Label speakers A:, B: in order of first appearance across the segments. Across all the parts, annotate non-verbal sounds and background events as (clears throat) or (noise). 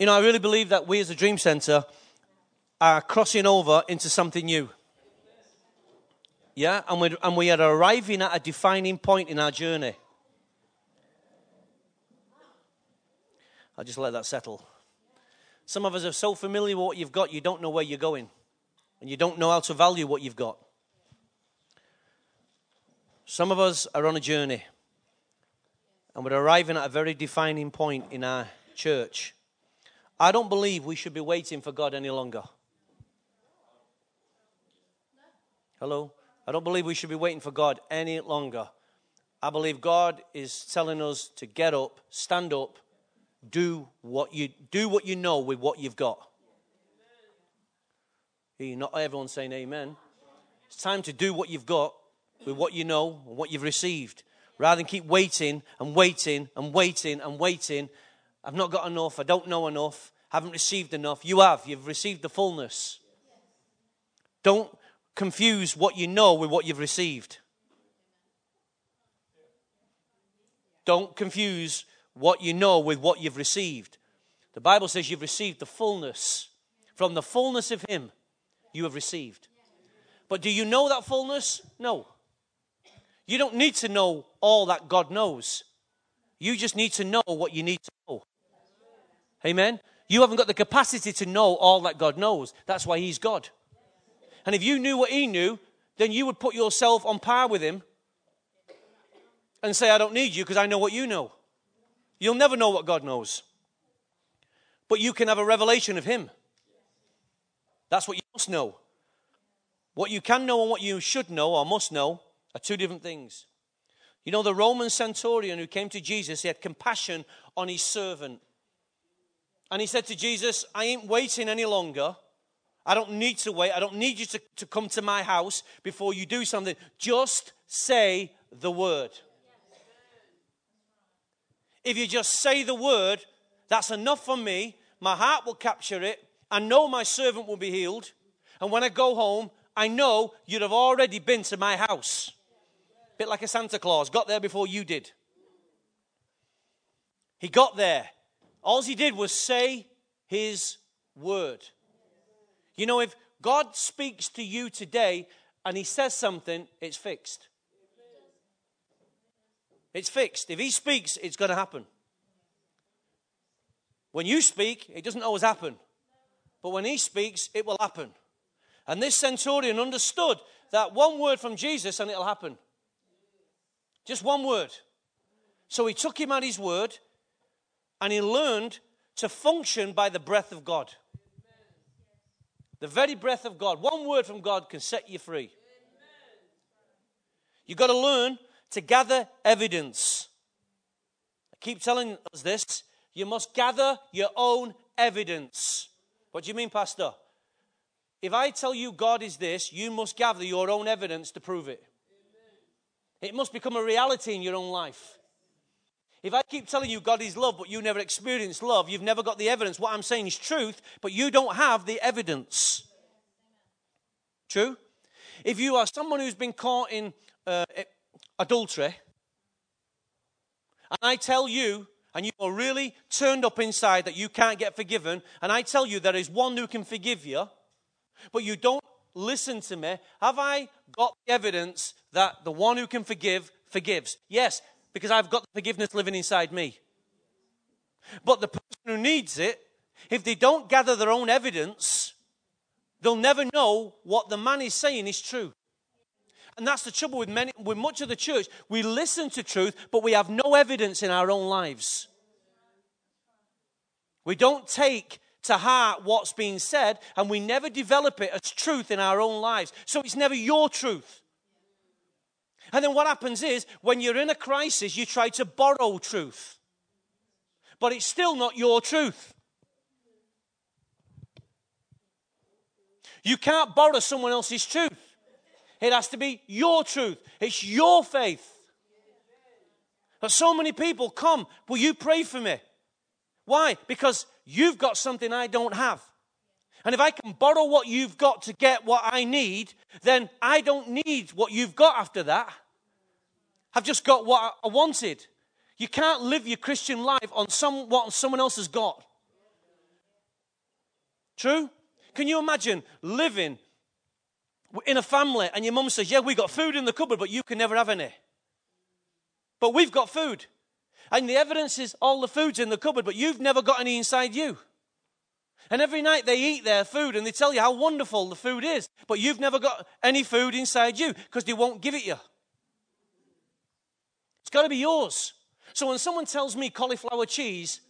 A: You know, I really believe that we as a Dream Center are crossing over into something new. Yeah, and, we and we are arriving at a defining point in our journey. I'll just let that settle. Some of us are so familiar with what you've got, you don't know where you're going. And you don't know how to value what you've got. Some of us are on a journey. And we're arriving at a very defining point in our church. I don't believe we should be waiting for God any longer. Hello? I don't believe we should be waiting for God any longer. I believe God is telling us to get up, stand up, do what you do what you know with what you've got. Not everyone saying amen. It's time to do what you've got with what you know and what you've received. Rather than keep waiting and waiting and waiting and waiting I've not got enough. I don't know enough. Haven't received enough. You have. You've received the fullness. Don't confuse what you know with what you've received. Don't confuse what you know with what you've received. The Bible says you've received the fullness. From the fullness of Him, you have received. But do you know that fullness? No. You don't need to know all that God knows. You just need to know what you need to know. Amen. You haven't got the capacity to know all that God knows. That's why He's God. And if you knew what He knew, then you would put yourself on par with Him and say, I don't need you because I know what you know. You'll never know what God knows. But you can have a revelation of Him. That's what you must know. What you can know and what you should know or must know are two different things. You know, the Roman centurion who came to Jesus, he had compassion on his servant. And he said to Jesus, I ain't waiting any longer. I don't need to wait. I don't need you to, to come to my house before you do something. Just say the word. If you just say the word, that's enough for me. My heart will capture it. I know my servant will be healed. And when I go home, I know you'd have already been to my house. Bit like a Santa Claus, got there before you did. He got there. All he did was say his word. You know, if God speaks to you today and he says something, it's fixed. It's fixed. If he speaks, it's going to happen. When you speak, it doesn't always happen. But when he speaks, it will happen. And this centurion understood that one word from Jesus and it'll happen. Just one word. So he took him at his word and he learned to function by the breath of God. The very breath of God. One word from God can set you free. You've got to learn to gather evidence. I keep telling us this. You must gather your own evidence. What do you mean, Pastor? If I tell you God is this, you must gather your own evidence to prove it. It must become a reality in your own life. If I keep telling you God is love, but you never experience love, you've never got the evidence. What I'm saying is truth, but you don't have the evidence. True? If you are someone who's been caught in uh, adultery, and I tell you, and you are really turned up inside that you can't get forgiven, and I tell you there is one who can forgive you, but you don't listen to me, have I got the evidence that the one who can forgive forgives? Yes, because I've got forgiveness living inside me. But the person who needs it, if they don't gather their own evidence, they'll never know what the man is saying is true. And that's the trouble with many, with much of the church. We listen to truth, but we have no evidence in our own lives. We don't take to heart what's being said, and we never develop it as truth in our own lives. So it's never your truth. And then what happens is, when you're in a crisis, you try to borrow truth. But it's still not your truth. You can't borrow someone else's truth. It has to be your truth. It's your faith. But so many people come, will you pray for me? Why? Because you've got something I don't have. And if I can borrow what you've got to get what I need, then I don't need what you've got after that. I've just got what I wanted. You can't live your Christian life on some, what someone else has got. True? Can you imagine living in a family and your mum says, Yeah, we got food in the cupboard, but you can never have any. But we've got food. And the evidence is all the food's in the cupboard, but you've never got any inside you. And every night they eat their food and they tell you how wonderful the food is, but you've never got any food inside you because they won't give it you. It's got to be yours. So when someone tells me cauliflower cheese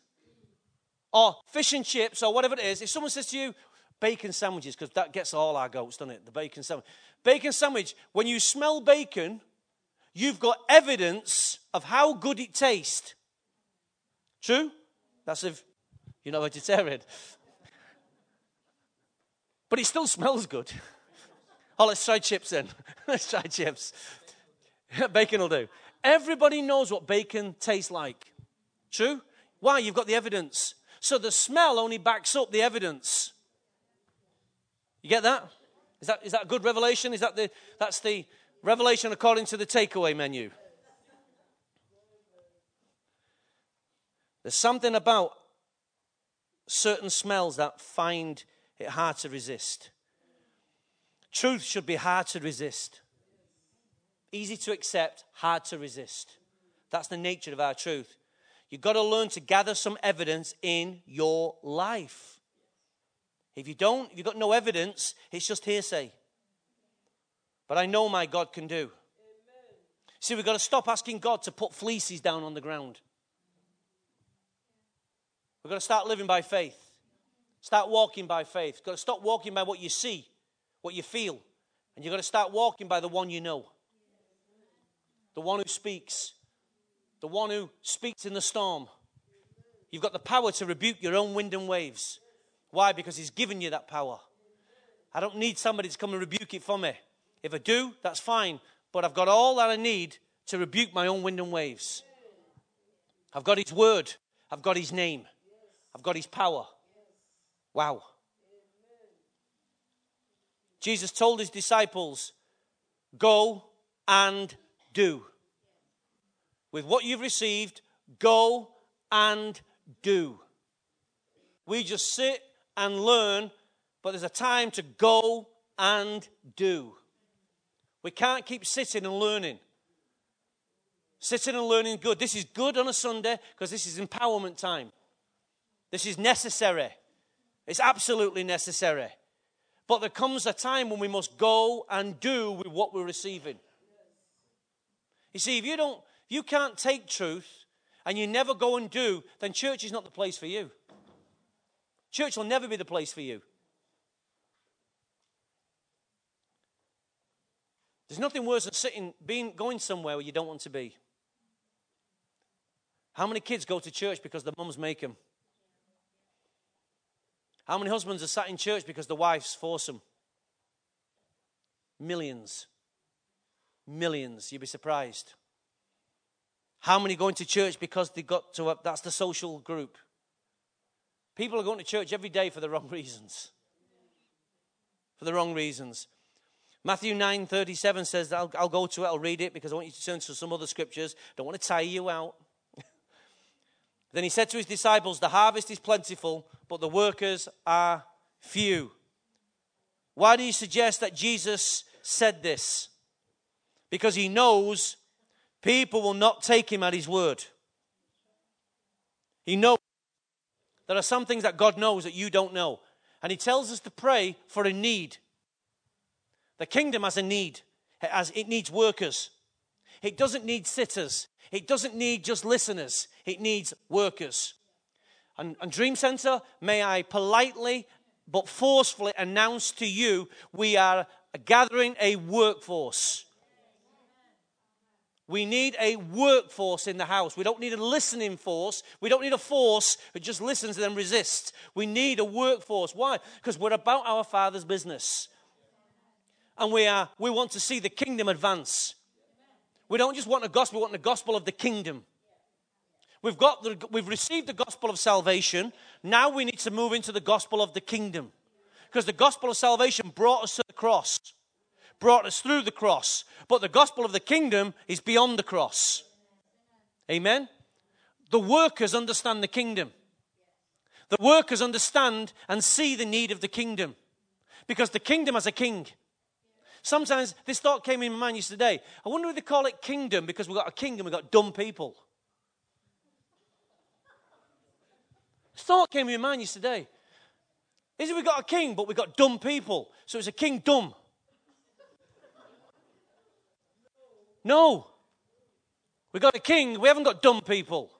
A: or fish and chips or whatever it is, if someone says to you, bacon sandwiches, because that gets all our goats, doesn't it? The bacon sandwich. Bacon sandwich, when you smell bacon, you've got evidence of how good it tastes. True? That's if you're not vegetarian. But it still smells good. (laughs) Oh, let's try chips then. (laughs) let's try chips. (laughs) bacon will do. Everybody knows what bacon tastes like. True? Why? You've got the evidence. So the smell only backs up the evidence. You get that? Is that, is that a good revelation? Is that the, that's the revelation according to the takeaway menu? There's something about certain smells that find it hard to resist. Truth should be hard to resist. Easy to accept, hard to resist. That's the nature of our truth. You've got to learn to gather some evidence in your life. If you don't, if you've got no evidence, it's just hearsay. But I know my God can do. Amen. See, we've got to stop asking God to put fleeces down on the ground. We've got to start living by faith. Start walking by faith. You've got to stop walking by what you see, what you feel. And you've got to start walking by the one you know. The one who speaks. The one who speaks in the storm. You've got the power to rebuke your own wind and waves. Why? Because He's given you that power. I don't need somebody to come and rebuke it for me. If I do, that's fine. But I've got all that I need to rebuke my own wind and waves. I've got His word, I've got His name, I've got His power. Wow. Jesus told His disciples, Go and do. With what you've received, go and do. We just sit and learn, but there's a time to go and do. We can't keep sitting and learning. Sitting and learning good. This is good on a Sunday because this is empowerment time. This is necessary. It's absolutely necessary. But there comes a time when we must go and do with what we're receiving. You see, if you don't, you can't take truth and you never go and do, then church is not the place for you. Church will never be the place for you. There's nothing worse than sitting, being, going somewhere where you don't want to be. How many kids go to church because the mums make them? How many husbands are sat in church because the wives force them? Millions. Millions. You'd be surprised. How many going to church because they got to, a, that's the social group? People are going to church every day for the wrong (laughs) reasons. For the wrong reasons. Matthew 9 37 says, I'll, I'll go to it, I'll read it because I want you to turn to some other scriptures. Don't want to tire you out. (laughs) then he said to his disciples, The harvest is plentiful, but the workers are few. Why do you suggest that Jesus said this? Because he knows people will not take him at his word. He knows there are some things that God knows that you don't know. And He tells us to pray for a need. The kingdom has a need, as it needs workers. It doesn't need sitters. It doesn't need just listeners. It needs workers. And, and Dream Center, may I politely but forcefully announce to you we are gathering a workforce. We need a workforce in the house. We don't need a listening force. We don't need a force that just listens and then resists. We need a workforce. Why? Because we're about our Father's business. And we, are, we want to see the kingdom advance. We don't just want a gospel, we want the gospel of the kingdom. We've, got the, we've received the gospel of salvation. Now we need to move into the gospel of the kingdom. Because the gospel of salvation brought us to the cross brought us through the cross. But the gospel of the kingdom is beyond the cross. Amen? The workers understand the kingdom. The workers understand and see the need of the kingdom because the kingdom has a king. Sometimes this thought came in my mind yesterday. I wonder if they call it kingdom because we've got a king and we've got dumb people. This thought came in my mind yesterday. Is it we got a king, but we've got dumb people? So it's a king dumb. No. We got a king, we haven't got dumb people.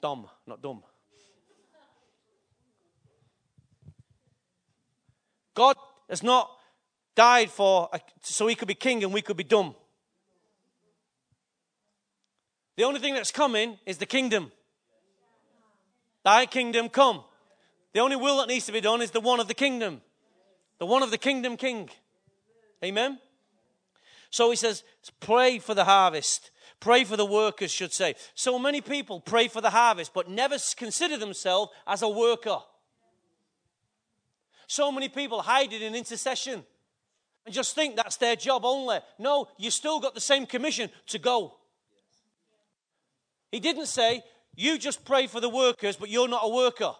A: Dumb, not dumb. God has not died for a, so he could be king and we could be dumb. The only thing that's coming is the kingdom. Thy kingdom come. The only will that needs to be done is the one of the kingdom. The one of the kingdom king. Amen. So he says, pray for the harvest. Pray for the workers, should say. So many people pray for the harvest, but never consider themselves as a worker. So many people hide it in intercession and just think that's their job only. No, you still got the same commission to go. He didn't say, you just pray for the workers, but you're not a worker.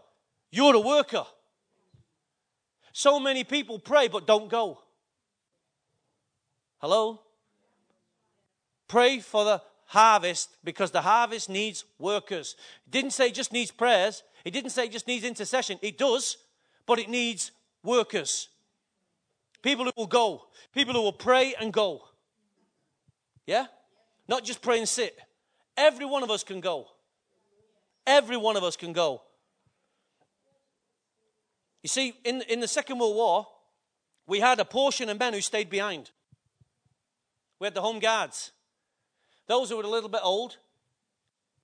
A: You're a worker. So many people pray but don't go. Hello? Pray for the harvest because the harvest needs workers. It didn't say just needs prayers. It didn't say just needs intercession. It does, but it needs workers. People who will go. People who will pray and go. Yeah? Not just pray and sit. Every one of us can go. Every one of us can go. You see, in, in the Second World War, we had a portion of men who stayed behind. We had the home guards. Those who were a little bit old,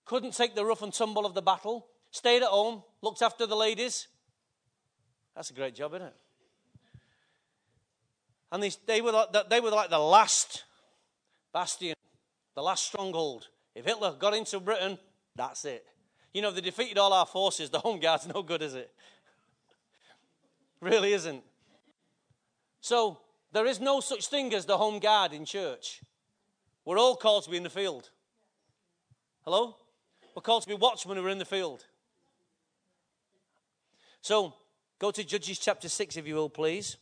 A: couldn't take the rough and tumble of the battle, stayed at home, looked after the ladies. That's a great job, isn't it? And they, they, were like, they were like the last bastion, the last stronghold. If Hitler got into Britain, that's it. You know, they defeated all our forces. The Home Guard's (laughs) no good, is it? really isn't. So, there is no such thing as the Home Guard in church. We're all called to be in the field. Hello? We're called to be watchmen who are in the field. So, go to Judges chapter 6, if you will, please.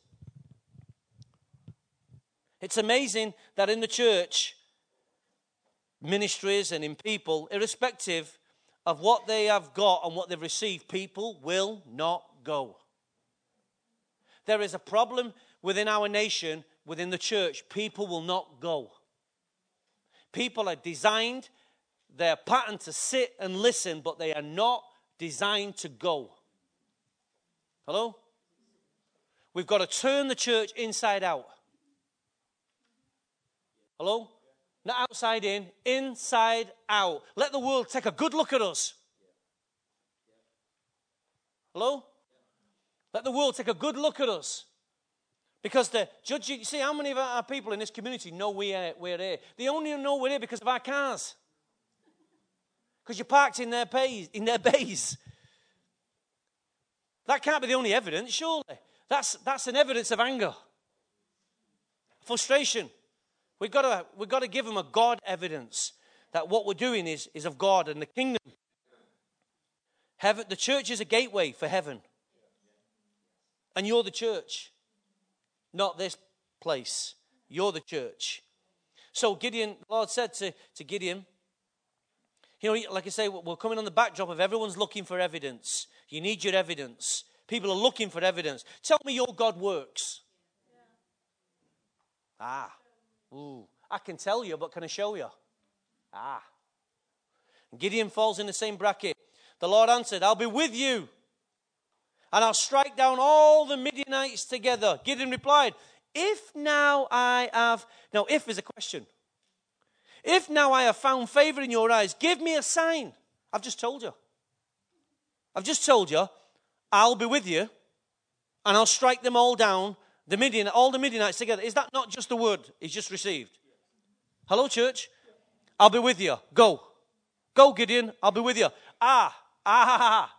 A: It's amazing that in the church, ministries and in people, irrespective of what they have got and what they've received, people will not go. There is a problem within our nation, within the church. People will not go. People are designed, they're patterned to sit and listen, but they are not designed to go. Hello? We've got to turn the church inside out. Hello? Not outside in, inside out. Let the world take a good look at us. Hello? Let the world take a good look at us. Because the judge, you see, how many of our people in this community know we are, we're here? They only know we're here because of our cars. Because you're parked in their, bays, in their bays. That can't be the only evidence, surely. That's, that's an evidence of anger, frustration. We've got to, we've got to give them a God evidence that what we're doing is, is of God and the kingdom. Heaven, the church is a gateway for heaven. And you're the church, not this place. You're the church. So Gideon, the Lord said to, to Gideon, you know, like I say, we're coming on the backdrop of everyone's looking for evidence. You need your evidence. People are looking for evidence. Tell me your God works. Ah. Ooh, I can tell you, but can I show you? Ah. Gideon falls in the same bracket. The Lord answered, I'll be with you, and I'll strike down all the Midianites together. Gideon replied, If now I have. Now, if is a question. If now I have found favor in your eyes, give me a sign. I've just told you. I've just told you, I'll be with you, and I'll strike them all down the Midian, all the Midianites together. Is that not just the word he's just received? Hello, church. I'll be with you. Go. Go, Gideon. I'll be with you. ah Ah, ah,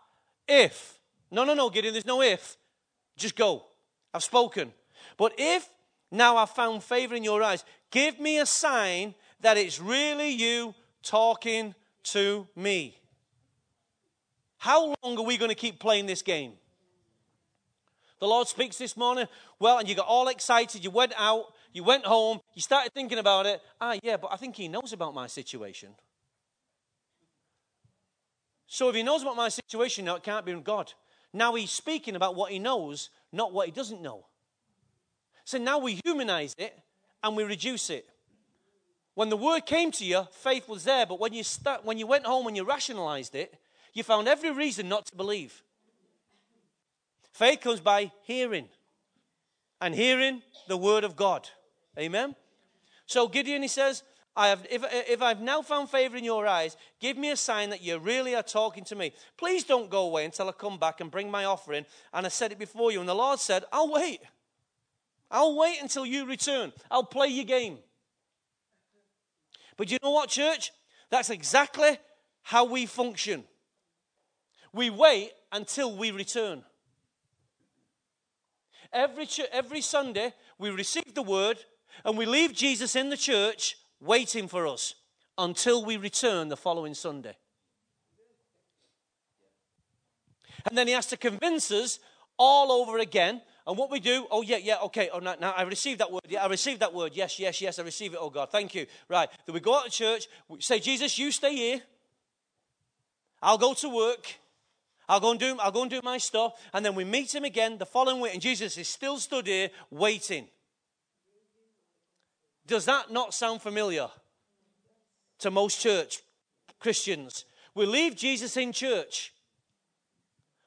A: if. No, no, no, Gideon, there's no if. Just go. I've spoken. But if now I've found favor in your eyes, give me a sign that it's really you talking to me. How long are we going to keep playing this game? The Lord speaks this morning. Well, and you got all excited. You went out, you went home, you started thinking about it. Ah, yeah, but I think He knows about my situation. So if He knows about my situation now, it can't be God. Now He's speaking about what He knows, not what He doesn't know. So now we humanize it and we reduce it. When the word came to you, faith was there, but when you, start, when you went home and you rationalized it, you found every reason not to believe. Faith comes by hearing, and hearing the word of God. Amen? So Gideon, he says, I have, if, if I've now found favor in your eyes, give me a sign that you really are talking to me. Please don't go away until I come back and bring my offering. And I said it before you. And the Lord said, I'll wait. I'll wait until you return. I'll play your game. But you know what, church? That's exactly how we function. We wait until we return. Every, every Sunday, we receive the word and we leave Jesus in the church waiting for us until we return the following Sunday. And then he has to convince us all over again and what we do, oh, yeah, yeah, okay. Oh, now, now I received that word. Yeah, I received that word. Yes, yes, yes, I receive it. Oh, God, thank you. Right. Then we go out to church. We say, Jesus, you stay here. I'll go to work. I'll go and do, I'll go and do my stuff. And then we meet him again the following week. And Jesus is still stood here waiting. Does that not sound familiar to most church Christians? We leave Jesus in church.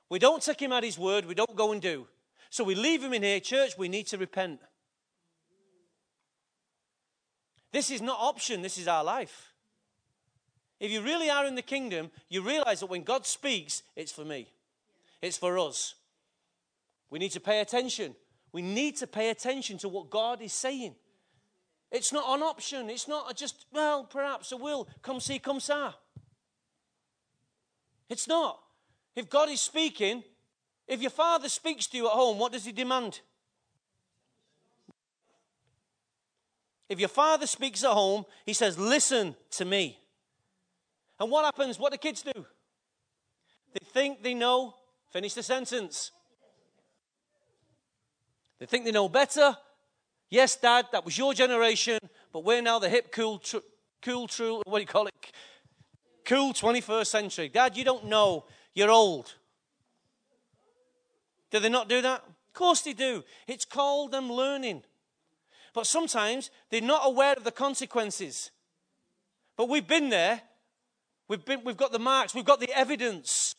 A: We don't take him at his word. We don't go and do. So we leave him in here, church, we need to repent. This is not option, this is our life. If you really are in the kingdom, you realize that when God speaks, it's for me, it's for us. We need to pay attention. We need to pay attention to what God is saying. It's not an option. It's not just, well, perhaps I will. Come see, come sir. It's not. If God is speaking, if your father speaks to you at home, what does he demand? If your father speaks at home, he says, Listen to me. And what happens? What do kids do? They think they know. Finish the sentence. They think they know better. Yes, Dad, that was your generation, but we're now the hip, cool, tr- cool, true, what do you call it? Cool 21st century. Dad, you don't know. You're old. Do they not do that? Of course they do. It's called them learning. But sometimes they're not aware of the consequences. But we've been there. We've, been, we've got the marks. We've got the evidence.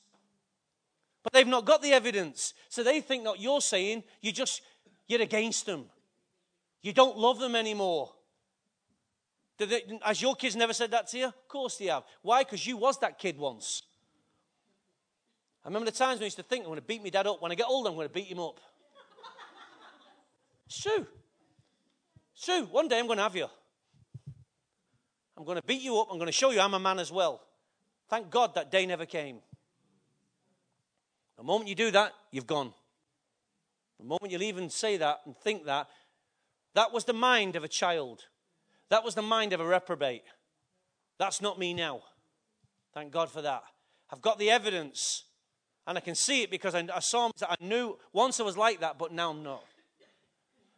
A: But they've not got the evidence. So they think that you're saying you just, you're against them. You don't love them anymore. They, has your kids never said that to you? Of course they have. Why? Because you was that kid once. I remember the times when I used to think, I'm going to beat my dad up. When I get older, I'm going to beat him up. (laughs) It's true. It's true. One day I'm going to have you. I'm going to beat you up. I'm going to show you I'm a man as well. Thank God that day never came. The moment you do that, you've gone. The moment you'll even say that and think that, that was the mind of a child. That was the mind of a reprobate. That's not me now. Thank God for that. I've got the evidence and I can see it because I, I saw. I knew once I was like that, but now I'm not.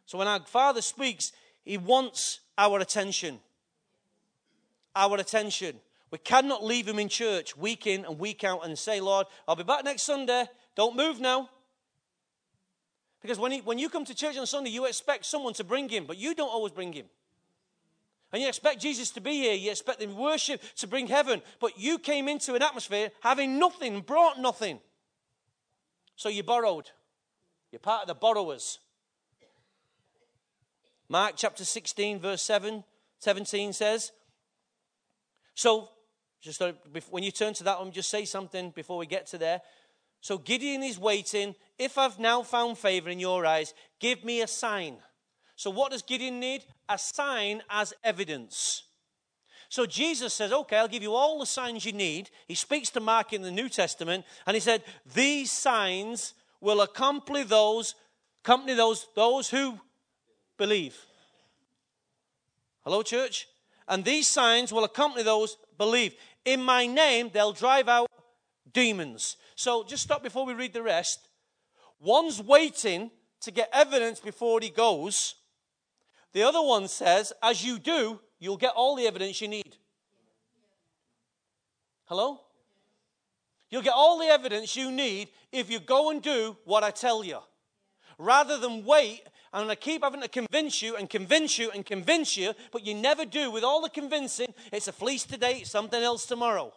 A: So when our Father speaks, He wants our attention. Our attention. We cannot leave Him in church week in and week out and say, Lord, I'll be back next Sunday. Don't move now. Because when, he, when you come to church on Sunday, you expect someone to bring Him, but you don't always bring Him. And you expect Jesus to be here. You expect the worship to bring heaven. But you came into an atmosphere having nothing, brought nothing. So you borrowed. You're part of the borrowers. Mark chapter 16, verse 7, 17 says, So, just uh, when you turn to that, me just say something before we get to there. So Gideon is waiting. If I've now found favor in your eyes, give me a sign. So, what does Gideon need? A sign as evidence. So Jesus says, Okay, I'll give you all the signs you need. He speaks to Mark in the New Testament, and he said, These signs will accompany those, accompany those, those who believe. Hello, church? And these signs will accompany those believe. In my name, they'll drive out demons. So just stop before we read the rest. One's waiting to get evidence before he goes. The other one says, as you do, you'll get all the evidence you need. Hello? You'll get all the evidence you need if you go and do what I tell you. Rather than wait and I keep having to convince you and convince you and convince you, but you never do with all the convincing. It's a fleece today, something else tomorrow.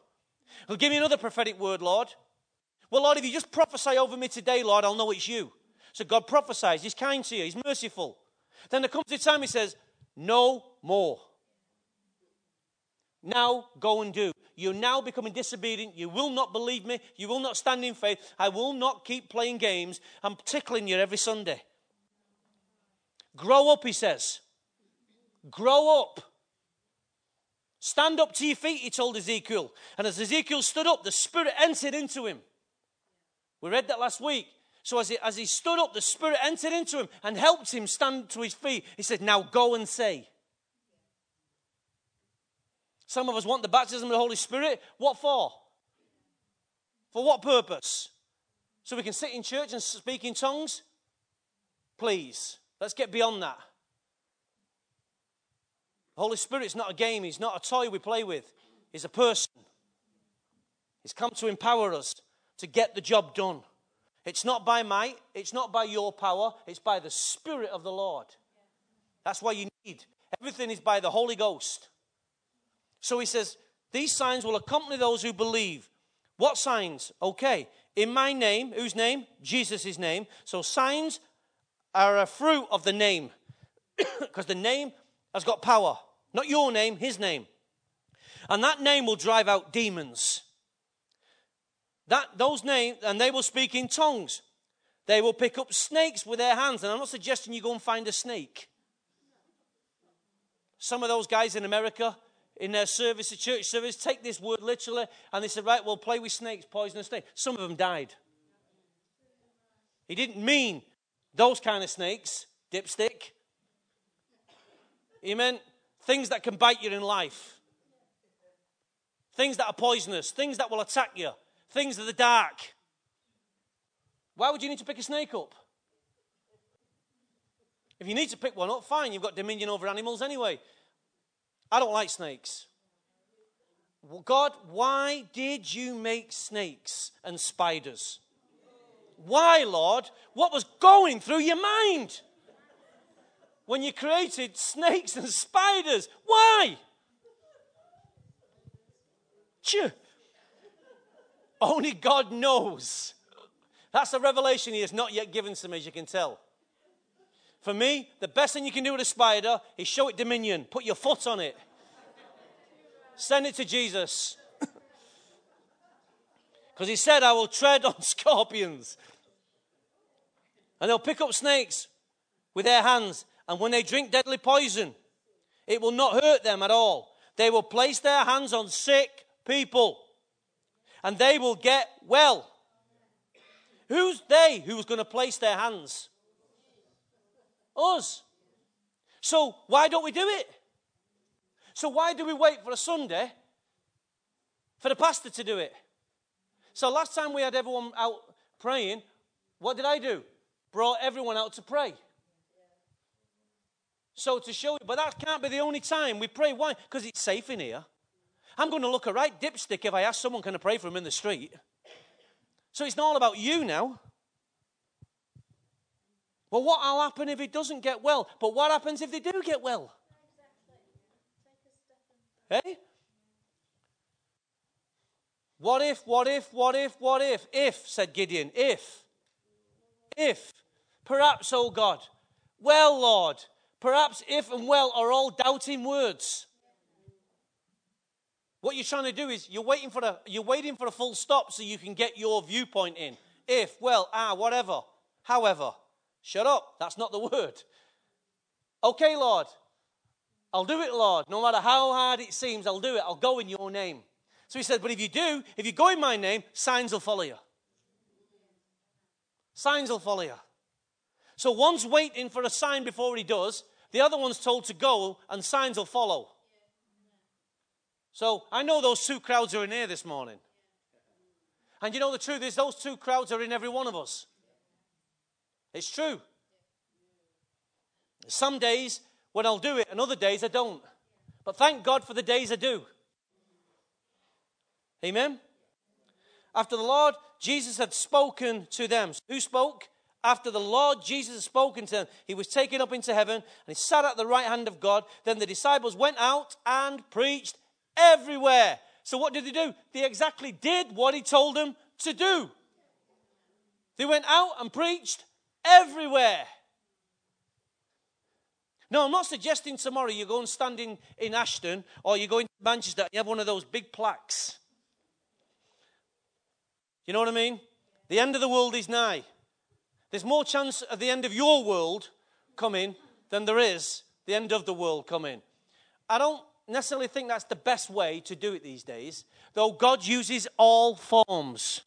A: Well, give me another prophetic word, Lord. Well, Lord, if you just prophesy over me today, Lord, I'll know it's you. So God prophesies. He's kind to you. He's merciful. Then there comes a time he says, No more. Now go and do. You're now becoming disobedient. You will not believe me. You will not stand in faith. I will not keep playing games. I'm tickling you every Sunday. Grow up, he says. Grow up. Stand up to your feet, he told Ezekiel. And as Ezekiel stood up, the Spirit entered into him. We read that last week. So as he, as he stood up, the Spirit entered into him and helped him stand to his feet. He said, Now go and say. Some of us want the baptism of the Holy Spirit. What for? For what purpose? So we can sit in church and speak in tongues? Please, let's get beyond that. The Holy Spirit's not a game, He's not a toy we play with, He's a person. He's come to empower us to get the job done. It's not by might, it's not by your power, it's by the Spirit of the Lord. That's why you need. Everything is by the Holy Ghost. So he says, These signs will accompany those who believe. What signs? Okay. In my name, whose name? Jesus' name. So signs are a fruit of the name. (coughs) Because the name has got power. Not your name, his name. And that name will drive out demons. That those names, and they will speak in tongues. They will pick up snakes with their hands. And I'm not suggesting you go and find a snake. Some of those guys in America, in their service, the church service, take this word literally, and they said, right, we'll play with snakes, poisonous snakes. Some of them died. He didn't mean those kind of snakes, dipstick. He meant things that can bite you in life, things that are poisonous, things that will attack you, things of the dark. Why would you need to pick a snake up? If you need to pick one up, fine, you've got dominion over animals anyway. I don't like snakes. Well, God, why did you make snakes and spiders? Why, Lord? What was going through your mind when you created snakes and spiders? Why? Chew. Only God knows. That's a revelation He has not yet given to me, as you can tell. For me, the best thing you can do with a spider is show it dominion. Put your foot on it. Send it to Jesus. (coughs) Because he said, I will tread on (laughs) scorpions. And they'll pick up snakes with their hands. And when they drink deadly poison, it will not hurt them at all. They will place their hands on sick people. And they will get well. Who's they who's going to place their hands? Us. So why don't we do it? So why do we wait for a Sunday for the pastor to do it? So last time we had everyone out praying, what did I do? Brought everyone out to pray. So to show you, but that can't be the only time we pray. Why? Because it's safe in here. I'm going to look a right dipstick if I ask someone, can I pray for him in the street? So it's not all about you now. Well, what will happen if it doesn't get well? But what happens if they do get well? Hey? What if, what if, what if, what if? If, said Gideon, if. If. Perhaps, oh God. Well, Lord. Perhaps if and well are all doubting words. What you're trying to do is you're waiting for a you're waiting for a full stop so you can get your viewpoint in. If, well, ah, whatever. However. Shut up. That's not the (laughs) word. Okay, Lord. I'll do it, Lord. No matter how hard it seems, I'll do it. I'll go in your name. So he said, But if you do, if you go in my name, signs will follow you. Signs will follow you. So one's waiting for a sign before he does, the other one's told to go, and signs will follow. So I know those two crowds are in here this morning. And you know the truth is, those two crowds are in every one of us. It's true. Some days when I'll do it, and other days I don't. But thank God for the days I do. Amen? After the Lord Jesus had spoken to them, who spoke? After the Lord Jesus had spoken to them, he was taken up into heaven and he sat at the right hand of God. Then the disciples went out and preached everywhere. So, what did they do? They exactly did what he told them to do. They went out and preached everywhere. No, I'm not suggesting tomorrow you go and stand in, in Ashton or you go into Manchester and you have one of those big plaques. You know what I mean? The end of the world is nigh. There's more chance of the end of your world coming than there is the end of the world coming. I don't necessarily think that's the best way to do it these days, though God uses all forms.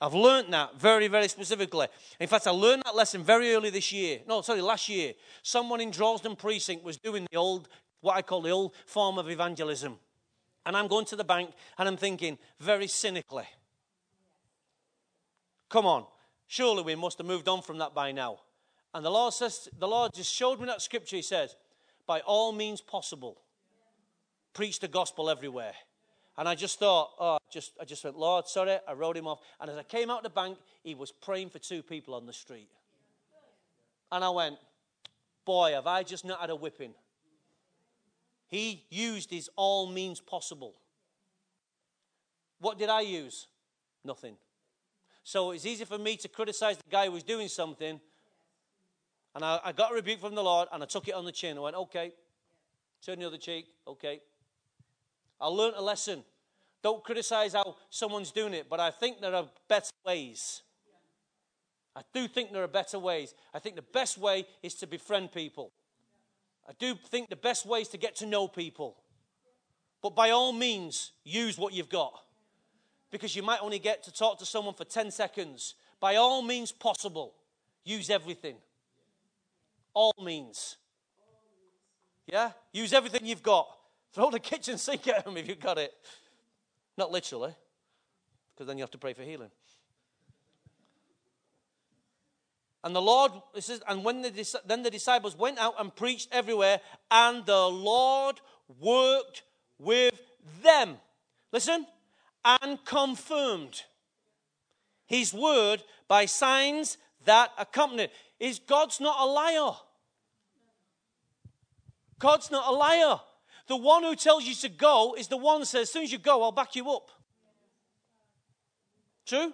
A: I've learned that very, very specifically. In fact, I learned that lesson very early this year. No, sorry, last year. Someone in Droylsden Precinct was doing the old, what I call the old form of evangelism. And I'm going to the bank and I'm thinking very cynically, come on, surely we must have moved on from that by now. And the Lord says, the Lord just showed me that scripture. He says, by all means possible, preach the gospel everywhere. And I just thought, oh, just, I just went, Lord, sorry, I wrote him off. And as I came out the bank, he was praying for two people on the street. And I went, boy, have I just not had a whipping. He used his all means possible. What did I use? Nothing. So it's easy for me to criticize the guy who was doing something. And I, I got a rebuke from the Lord and I took it on the chin. I went, okay. Turn the other cheek. Okay. I learned a lesson. Don't criticize how someone's doing it, but I think there are better ways. I do think there are better ways. I think the best way is to befriend people. I do think the best way is to get to know people. But by all means, use what you've got. Because you might only get to talk to someone for 10 seconds. By all means possible, use everything. All means. Yeah? Use everything you've got. Throw the kitchen sink at them if you've got it. Not literally, because then you have to pray for healing. And the Lord, this is, and when the, then the disciples went out and preached everywhere, and the Lord worked with them. Listen, and confirmed his word by signs that accompanied. Is God's not a liar? God's not a liar. The one who tells you to go is the one who says, as soon as you go, I'll back you up. True?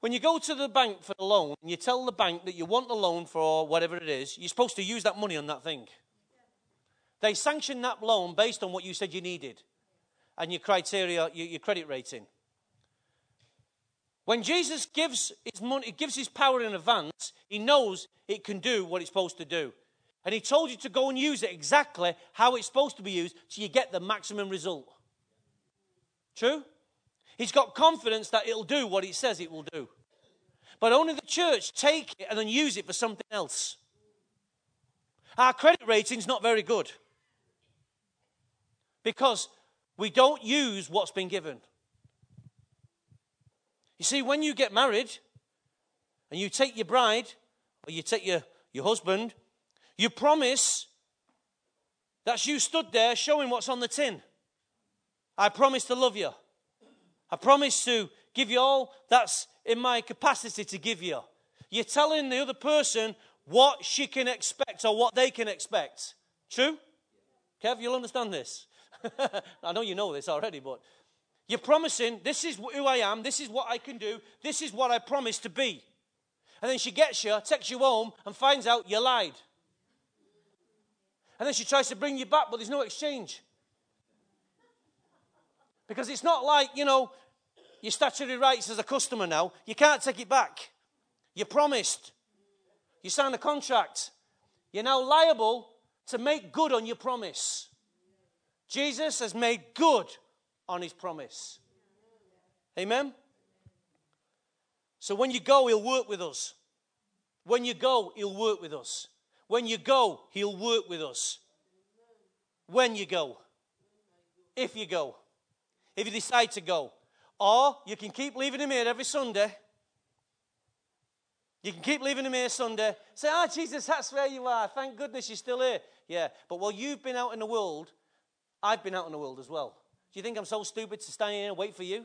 A: When you go to the bank for a loan and you tell the bank that you want the loan for whatever it is, you're supposed to use that money on that thing. They sanction that loan based on what you said you needed and your criteria, your, your credit rating. When Jesus gives his money, gives his power in advance, he knows it can do what it's supposed to do. And he told you to go and use it exactly how it's supposed to be used so you get the maximum result. True? He's got confidence that it'll do what it says it will do. But only the church take it and then use it for something else. Our credit rating's not very good because we don't use what's been given. You see, when you get married and you take your bride or you take your, your husband you promise that's you stood there showing what's on the tin. I promise to love you. I promise to give you all that's in my capacity to give you. You're telling the other person what she can expect or what they can expect. True? Kev, you'll understand this. (laughs) I know you know this already, but you're promising this is who I am, this is what I can do, this is what I promise to be. And then she gets you, takes you home, and finds out you lied. And then she tries to bring you back, but there's no exchange. Because it's not like, you know, your statutory rights as a customer now. You can't take it back. You promised. You signed a contract. You're now liable to make good on your promise. Jesus has made good on his promise. Amen? So when you go, he'll work with us. When you go, he'll work with us. When you go, He'll work with us. When you go. If you go. if you decide to go. Or you can keep leaving him here every Sunday. You can keep leaving him here Sunday. Say, ah, oh, Jesus, that's where you are. Thank goodness you're still here. Yeah, but while you've been out in the world, I've been out in the world as well. Do you think I'm so stupid to stand here and wait for you?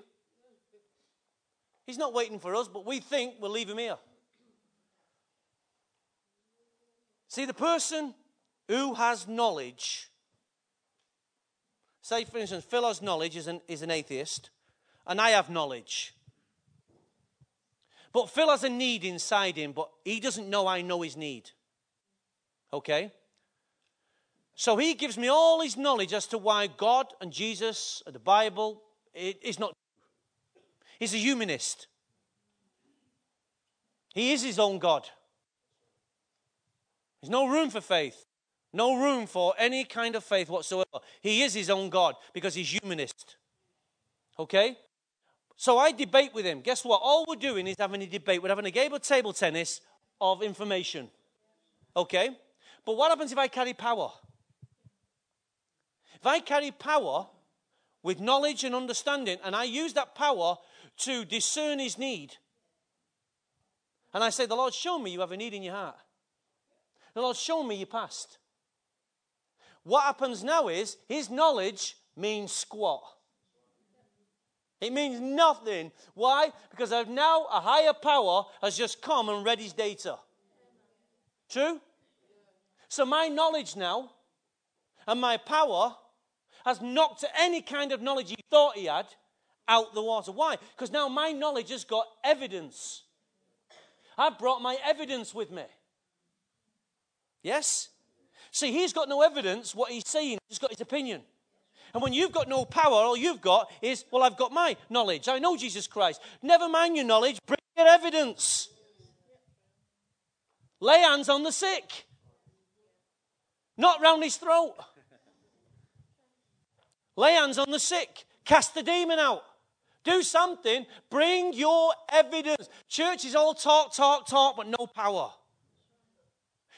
A: He's not waiting for us, but we think we'll leave him here. See, the person who has knowledge, say for instance, Phil has knowledge, is an, is an atheist, and I have knowledge. But Phil has a need inside him, but he doesn't know I know his need. Okay? So he gives me all his knowledge as to why God and Jesus and the Bible is not. He's a humanist. He is his own God. There's no room for faith, no room for any kind of faith whatsoever. He is his own God because he's humanist. Okay? So I debate with him. Guess what? All we're doing is having a debate. We're having a game of table tennis of information. Okay? But what happens if I carry power? I carry power with knowledge and understanding, and I use that power to discern his need, and I say, The Lord, show me you have a need in your heart. The Lord, show me your past. What happens now is his knowledge means squat. It means nothing. Why? Because I've now a higher power has just come and read his data. True? So my knowledge now and my power has knocked any kind of knowledge he thought he had out the water. Why? Because now my knowledge has got evidence. I've brought my evidence with me. Yes? See, he's got no evidence what he's saying, he's got his opinion. And when you've got no power, all you've got is, well, I've got my knowledge. I know Jesus Christ. Never mind your knowledge, bring your evidence. Lay hands on the sick, not round his throat. Lay hands on the sick. Cast the demon out. Do something. Bring your evidence. Church is all talk, talk, talk, but no power.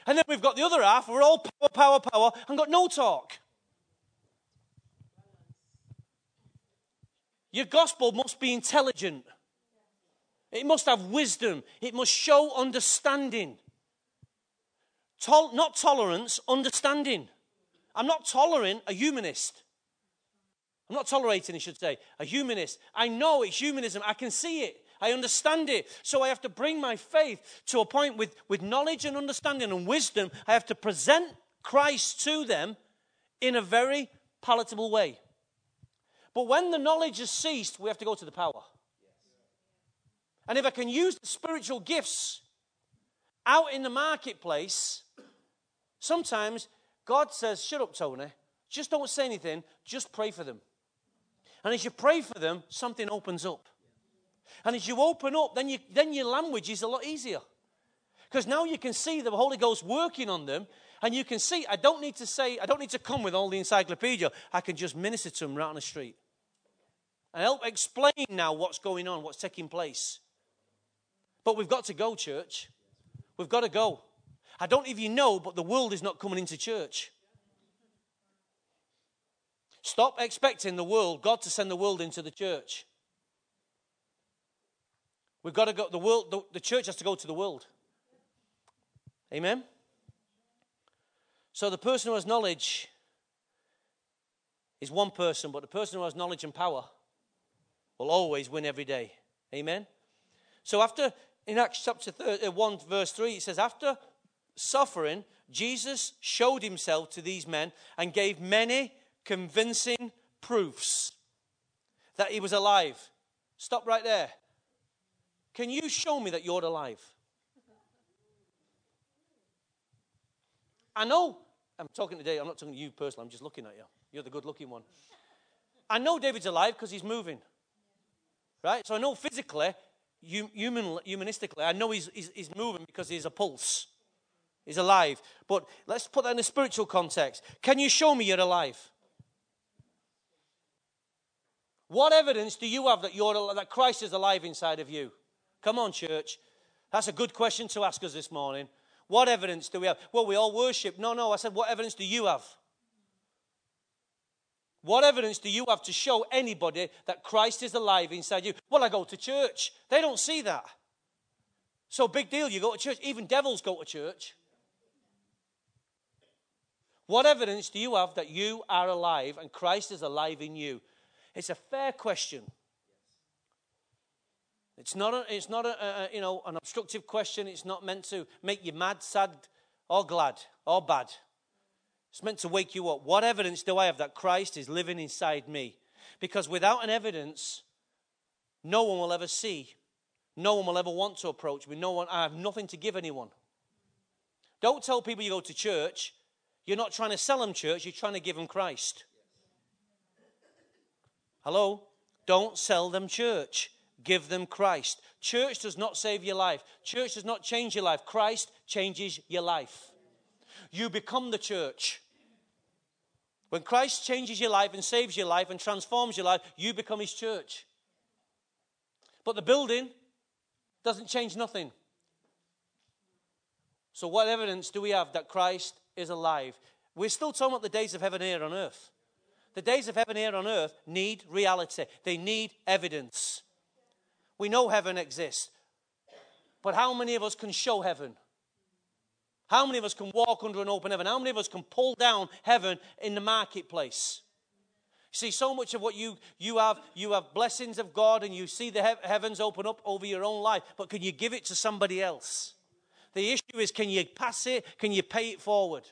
A: And then we've got the other half. We're all power, power, power, and got no talk. Your gospel must be intelligent. It must have wisdom. It must show understanding. Tol- not tolerance, understanding. I'm not tolerant a humanist. I'm not tolerating, I should say, a humanist. I know it's humanism. I can see it. I understand it. So I have to bring my faith to a point with, with knowledge and understanding and wisdom. I have to present Christ to them in a very palatable way. But when the knowledge has ceased, we have to go to the power. And if I can use the spiritual gifts out in the marketplace, sometimes God says, Shut up, Tony. Just don't say anything. Just pray for them. And as you pray for them, something opens up. And as you open up, then, you, then your language is a lot easier. Because now you can see the Holy Ghost working on them, and you can see, I don't need to say, I don't need to come with all the encyclopedia. I can just minister to them right on the street. And help explain now what's going on, what's taking place. But we've got to go, church. We've got to go. I don't know if you know, but the world is not coming into church. Stop expecting the world, God to send the world into the church. We've got to go, the world, the, the church has to go to the world. Amen? So the person who has knowledge is one person, but the person who has knowledge and power will always win every day. Amen? So after, in Acts chapter 30, uh, 1, verse 3, it says, After suffering, Jesus showed himself to these men and gave many convincing proofs that he was alive. Stop right there. Can you show me that you're alive? I know, I'm talking today, I'm not talking to you personally, I'm just looking at you. You're the good looking one. I know David's alive because he's moving. Right? So I know physically, human, humanistically, I know he's, he's, he's moving because he's a pulse. He's alive. But let's put that in a spiritual context. Can you show me you're alive? What evidence do you have that, you're, that Christ is alive inside of you? Come on, church. That's a good question to ask us this morning. What evidence do we have? Well, we all worship. No, no, I said, what evidence do you have? What evidence do you have to show anybody that Christ is alive inside you? Well, I go to church. They don't see that. So, big deal, you go to church. Even devils go to church. What evidence do you have that you are alive and Christ is alive in you? It's a fair question. It's not, a, it's not a, a, you know, an obstructive question. It's not meant to make you mad, sad, or glad, or bad. It's meant to wake you up. What evidence do I have that Christ is living inside me? Because without an evidence, no one will ever see. No one will ever want to approach me. No one, I have nothing to give anyone. Don't tell people you go to church. You're not trying to sell them church, you're trying to give them Christ. Hello? Don't sell them church. Give them Christ. Church does not save your life. Church does not change your life. Christ changes your life. You become the church. When Christ changes your life and saves your life and transforms your life, you become his church. But the building doesn't change nothing. So, what evidence do we have that Christ is alive? We're still talking about the days of heaven here on earth. The days of heaven here on earth need reality, they need evidence. We know heaven exists, but how many of us can show heaven? How many of us can walk under an open heaven? How many of us can pull down heaven in the marketplace? See, so much of what you, you have, you have blessings of God and you see the he- heavens open up over your own life, but can you give it to somebody else? The issue is can you pass it? Can you pay it forward?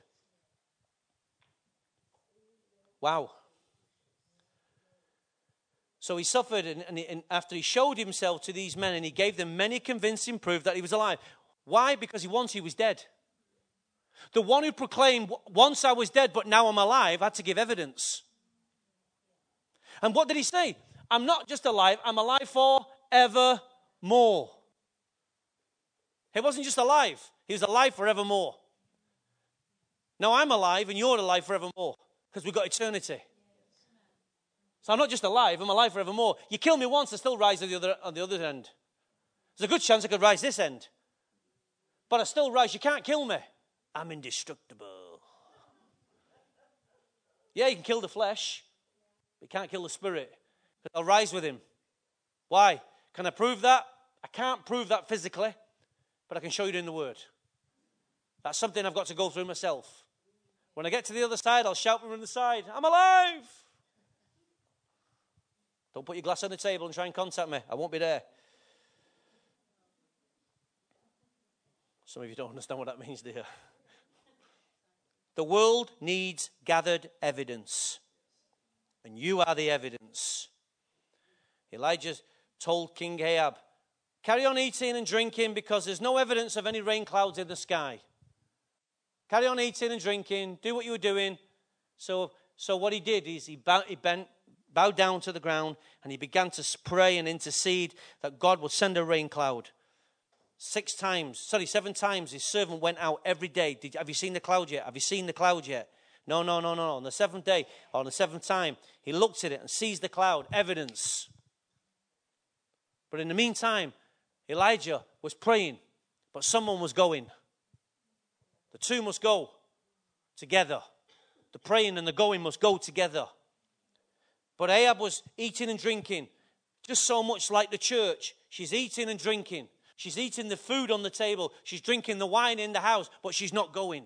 A: Wow. So he suffered, and, and, and, after he showed himself to these men, and he gave them many convincing proof that he was alive. Why? Because he once he was dead. The one who proclaimed, Once I was dead, but now I'm alive, had to give evidence. And what did he say? I'm not just alive, I'm alive for evermore. He wasn't just alive, he was alive forevermore. Now I'm alive and you're alive forevermore because we've got eternity. So I'm not just alive, I'm alive forevermore. You kill me once, I still rise on the other, on the other end. There's a good chance I could rise this end. But I still rise. You can't kill me. I'm indestructible. Yeah, you can kill the flesh, but you can't kill the spirit. I'll rise with him. Why? Can I prove that? I can't prove that physically, but I can show you in the word. That's something I've got to go through myself. When I get to the other side, I'll shout from the side, I'm alive! Don't put your glass on the table and try and contact me. I won't be there. Some of you don't understand what that means, you? The world needs gathered evidence, and you are the evidence. Elijah told King Ahab, Carry on eating and drinking because there's no evidence of any rain clouds in the sky. Carry on eating and drinking, do what you were doing. So, so what he did is he bent bowed down to the ground, and he began to pray and intercede that God would send a rain cloud. Six times, sorry, seven times, his servant went out every day. Did, have you seen the cloud yet? Have you seen the cloud yet? No, no, no, no. On the seventh day, on the seventh time, he looked at it and sees the cloud, evidence. But in the meantime, Elijah was praying, but someone was going. The two must go together. The praying and the going must go together. But Ahab was eating and drinking, just so much like the church. She's eating and drinking. She's eating the food on the table. She's drinking the wine in the house, but she's not going.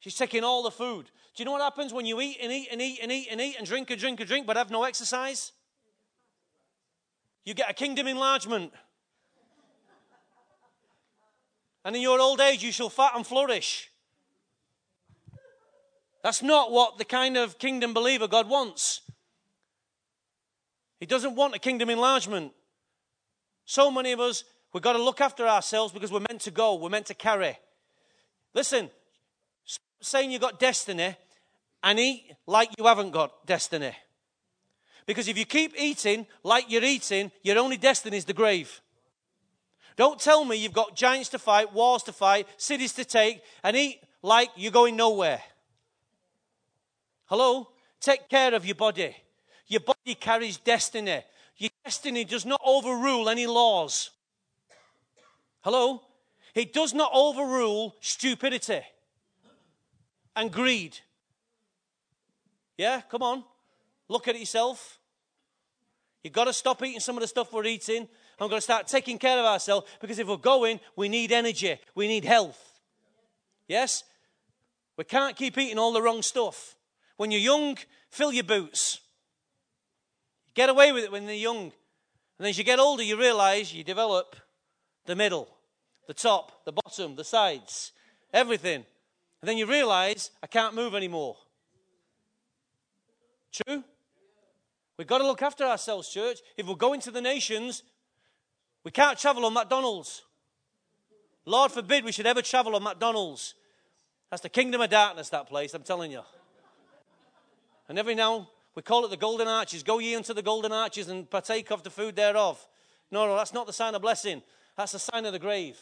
A: She's taking all the food. Do you know what happens when you eat and eat and eat and eat and eat and drink and drink and drink but have no exercise? You get a kingdom enlargement. And in your old age, you shall fat and flourish. That's not what the kind of kingdom believer God wants. He doesn't want a kingdom enlargement. So many of us, we've got to look after ourselves because we're meant to go, we're meant to carry. Listen, saying you've got destiny and eat like you haven't got destiny. Because if you keep eating like you're eating, your only destiny is the grave. Don't tell me you've got giants to fight, wars to fight, cities to take, and eat like you're going nowhere. Hello? Take care of your body. Your body carries destiny. Your destiny does not overrule any laws. Hello? It does not overrule stupidity and greed. Yeah, come on. Look at yourself. You've got to stop eating some of the stuff we're eating. I'm going to start taking care of ourselves because if we're going, we need energy, we need health. Yes? We can't keep eating all the wrong stuff. When you're young, fill your boots. Get away with it when they're young. And as you get older, you realize you develop the middle, the top, the bottom, the sides, everything. And then you realize I can't move anymore. True? We've got to look after ourselves, church. If we're going to the nations, we can't travel on McDonald's. Lord forbid we should ever travel on McDonald's. That's the kingdom of darkness, that place, I'm telling you. And every now we call it the golden arches. Go ye unto the golden arches and partake of the food thereof. No, no, that's not the sign of blessing. That's the sign of the grave.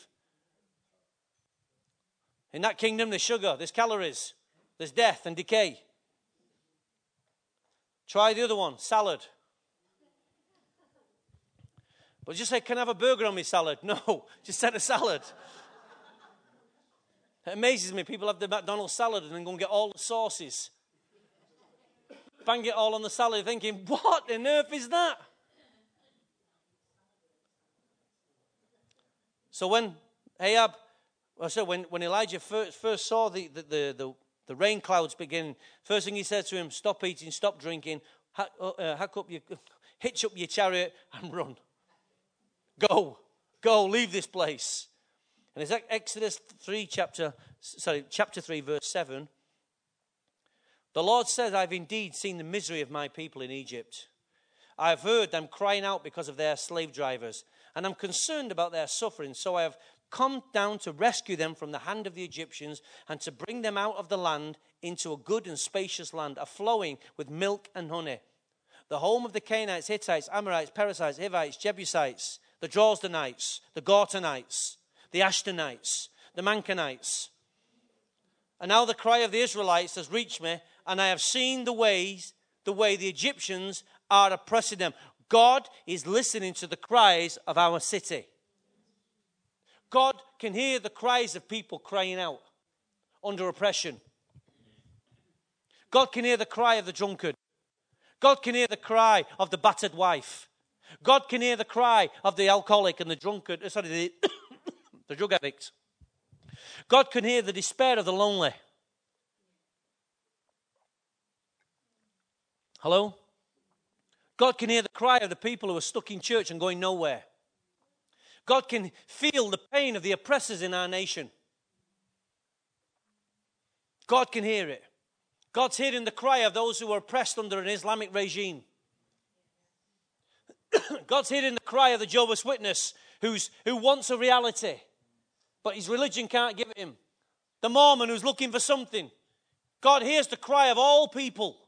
A: In that kingdom, there's sugar, there's calories, there's death and decay. Try the other one, salad. But just say, Can I have a burger on my salad? (laughs) No, just send a salad. It amazes me. People have the McDonald's salad and then go and get all the sauces. Bang it all on the salad, thinking, What on earth is that? So when Ahab, so when, when Elijah first, first saw the, the, the, the the rain clouds beginning, First thing he said to him, Stop eating, stop drinking, hack, uh, uh hack up your, (laughs) hitch up your chariot and run. Go, go, leave this place. And it's Exodus 3, chapter, sorry, chapter 3, verse 7. The Lord says, I've indeed seen the misery of my people in Egypt. I've heard them crying out because of their slave drivers, and I'm concerned about their suffering. So I have come down to rescue them from the hand of the Egyptians and to bring them out of the land into a good and spacious land, a flowing with milk and honey. The home of the Canaanites, Hittites, Amorites, Perizzites, Hivites, Jebusites, the Jordanites, the Gortonites, the Ashtonites, the Mancunites. And now the cry of the Israelites has reached me, and I have seen the ways, the way the Egyptians are oppressing them. God is listening to the cries of our city. God can hear the cries of people crying out under oppression. God can hear the cry of the drunkard. God can hear the cry of the battered wife. God can hear the cry of the alcoholic and the drunkard, uh, sorry, the, (coughs) the drug addict. God can hear the despair of the lonely. Hello? God can hear the cry of the people who are stuck in church and going nowhere. God can feel the pain of the oppressors in our nation. God can hear it. God's hearing the cry of those who are oppressed under an Islamic regime. (clears throat) God's hearing the cry of the Jehovah's Witness who's, who wants a reality, but his religion can't give it him. The Mormon who's looking for something. God hears the cry of all people.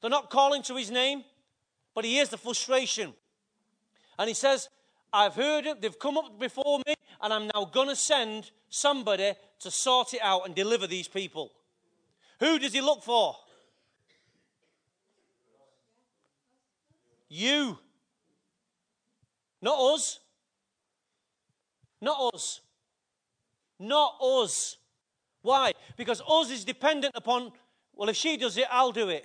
A: They're not calling to his name, but he hears the frustration. And he says, I've heard it, they've come up before me, and I'm now going to send somebody to sort it out and deliver these people. Who does he look for? You. Not us. Not us. Not us. Why? Because us is dependent upon, well, if she does it, I'll do it.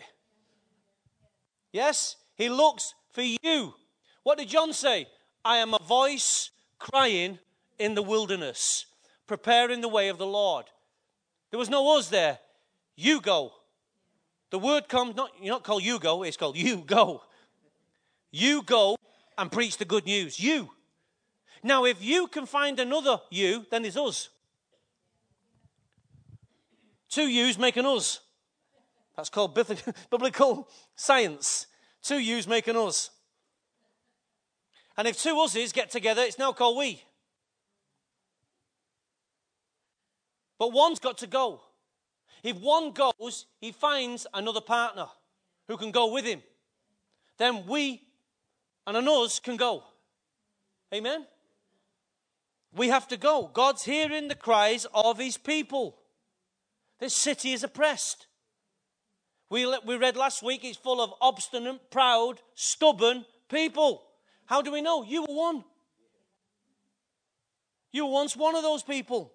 A: Yes? He looks for you. What did John say? I am a voice crying in the wilderness, preparing the way of the Lord. There was no us there. You go. The word comes, not, you're not called you go, it's called you go. You go and preach the good news. You. Now, if you can find another you, then it's us. Two yous make an us. That's called (laughs) biblical science. Two yous make an us. And if two us's get together, it's now called we. But one's got to go. If one goes, he finds another partner who can go with him. Then we and an us can go. Amen? We have to go. God's hearing the cries of his people. This city is oppressed. We, we read last week it's full of obstinate, proud, stubborn people. How do we know? You were one. You were once one of those people.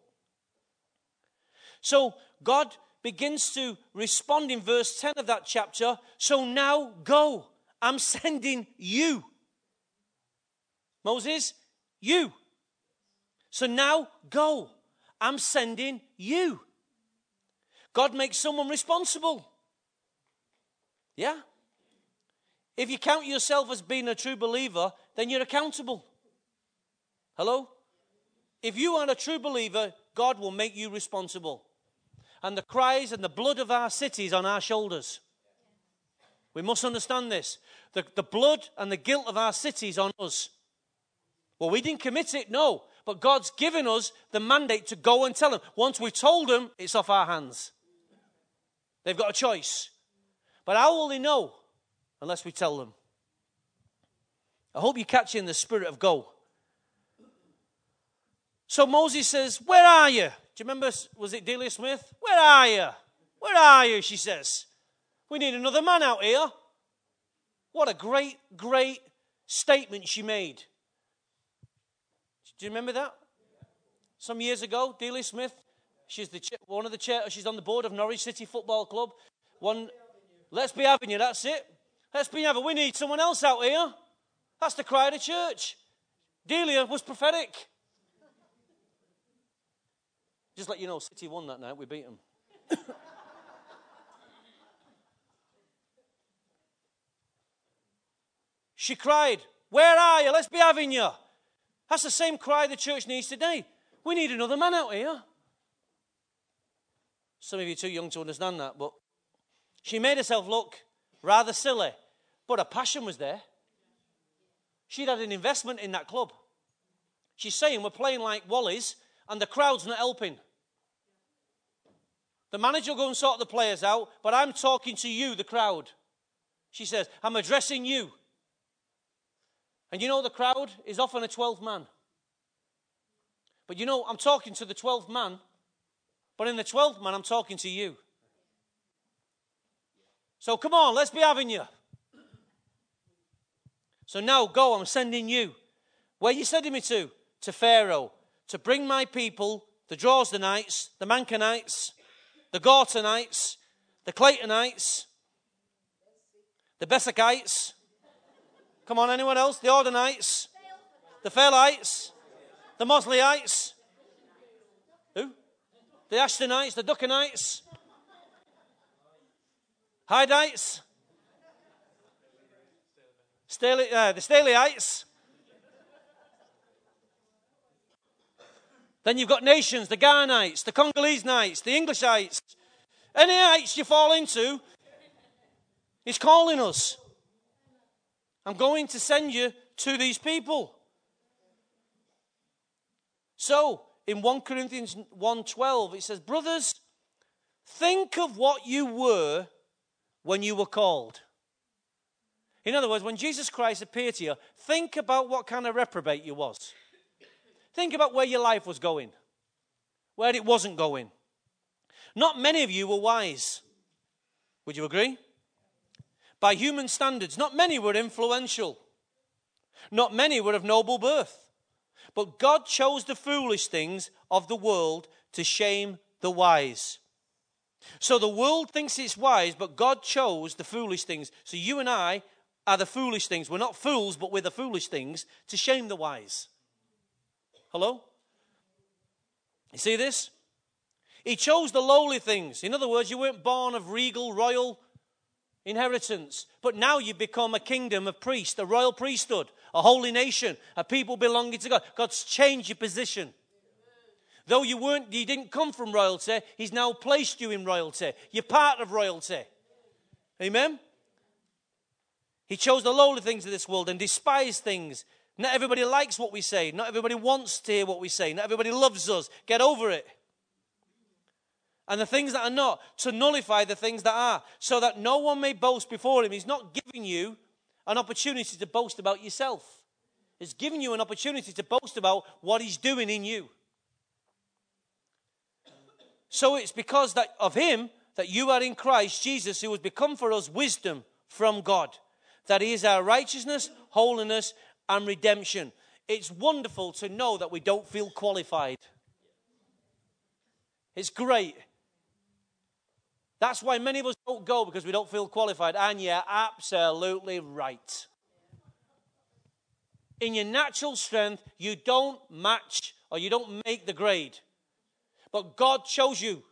A: So God begins to respond in verse 10 of that chapter. So now go. I'm (laughs) sending you. Moses, you. So now go. I'm sending you. God makes someone responsible. Yeah? If you count yourself as being a true believer, then you're accountable. Hello? If you are a true believer, God will make you responsible. And the cries and the blood of our cities on our shoulders. We must understand this. The, the blood and the guilt of our cities on us. Well, we didn't commit it, no. But God's given us the mandate to go and tell them. Once we've told them, it's off our hands. They've got a choice. But how will they know unless we tell them? I hope you're catching the spirit of go. So Moses says, Where are you? Do you remember, was it Delia Smith? Where are you? Where are you? She says, We need another man out here. What a great, great statement she made. Do you remember that? Some years ago, Delia Smith, she's the one of the chair, she's on the board of Norwich City Football Club. One, let's be having you, that's it. Let's be having, we need someone else out here. That's the cry of the church. Delia was prophetic. Just let you know, City won that night. We beat them. (coughs) she cried, Where are you? Let's be having you. That's the same cry the church needs today. We need another man out here. Some of you are too young to understand that, but she made herself look rather silly, but her passion was there. She'd had an investment in that club. She's saying we're playing like Wally's and the crowd's not helping. The manager will go and sort the players out, but I'm talking to you, the crowd. She says, I'm addressing you. And you know, the crowd is often a 12th man. But you know, I'm talking to the 12th man, but in the 12th man, I'm talking to you. So come on, let's be having you. So now go, I'm sending you. Where you sending me to? To Pharaoh. To bring my people, the Droylsdenites, the Mancunites, the Gortonites, the Claytonites, the Beswickites, Come on, anyone else? The Ordenites, the Phalites, the Mosleyites, who? The Ashtonites, the Duckanites, Hydites, Staley, uh, the Staleyites. Then you've got nations, the Ghanites, the Congolese Knights, the Englishites. Any ites you fall into, he's calling us. I'm going to send you to these people. So, in 1 Corinthians 1:12 it says, "Brothers, think of what you were when you were called." In other words, when Jesus Christ appeared to you, think about what kind of reprobate you was. Think about where your life was going, where it wasn't going. Not many of you were wise. Would you agree? by human standards. Not many were influential, not many were of noble birth. But God chose the foolish things of the world to shame the wise. So the world thinks it's wise, but God chose the foolish things. So you and I are the foolish things. We're not fools, but we're the foolish things to shame the wise. Hello? You see this? He chose the lowly things. In other words, you weren't born of regal, royal inheritance. But now you become a kingdom of priests, a royal priesthood, a holy nation, a people belonging to God. God's changed your position. Though you weren't, you didn't come from royalty, He's now placed you in royalty. You're part of royalty. Amen? He chose the lowly things of this world and despised things. Not everybody likes what we say. Not everybody wants to hear what we say. Not everybody loves us. Get over it and the things that are not, to nullify the things that are, so that no one may boast before him. He's not giving you an opportunity to boast about yourself, He's giving you an opportunity to boast about what He's doing in you. So it's because that of Him that you are in Christ Jesus, who has become for us wisdom from God, that He is our righteousness, holiness, and redemption. It's wonderful to know that we don't feel qualified. It's great That's why many of us don't go because we don't feel qualified. And you're absolutely right. In your natural strength, you don't match or you don't make the grade. But God chose you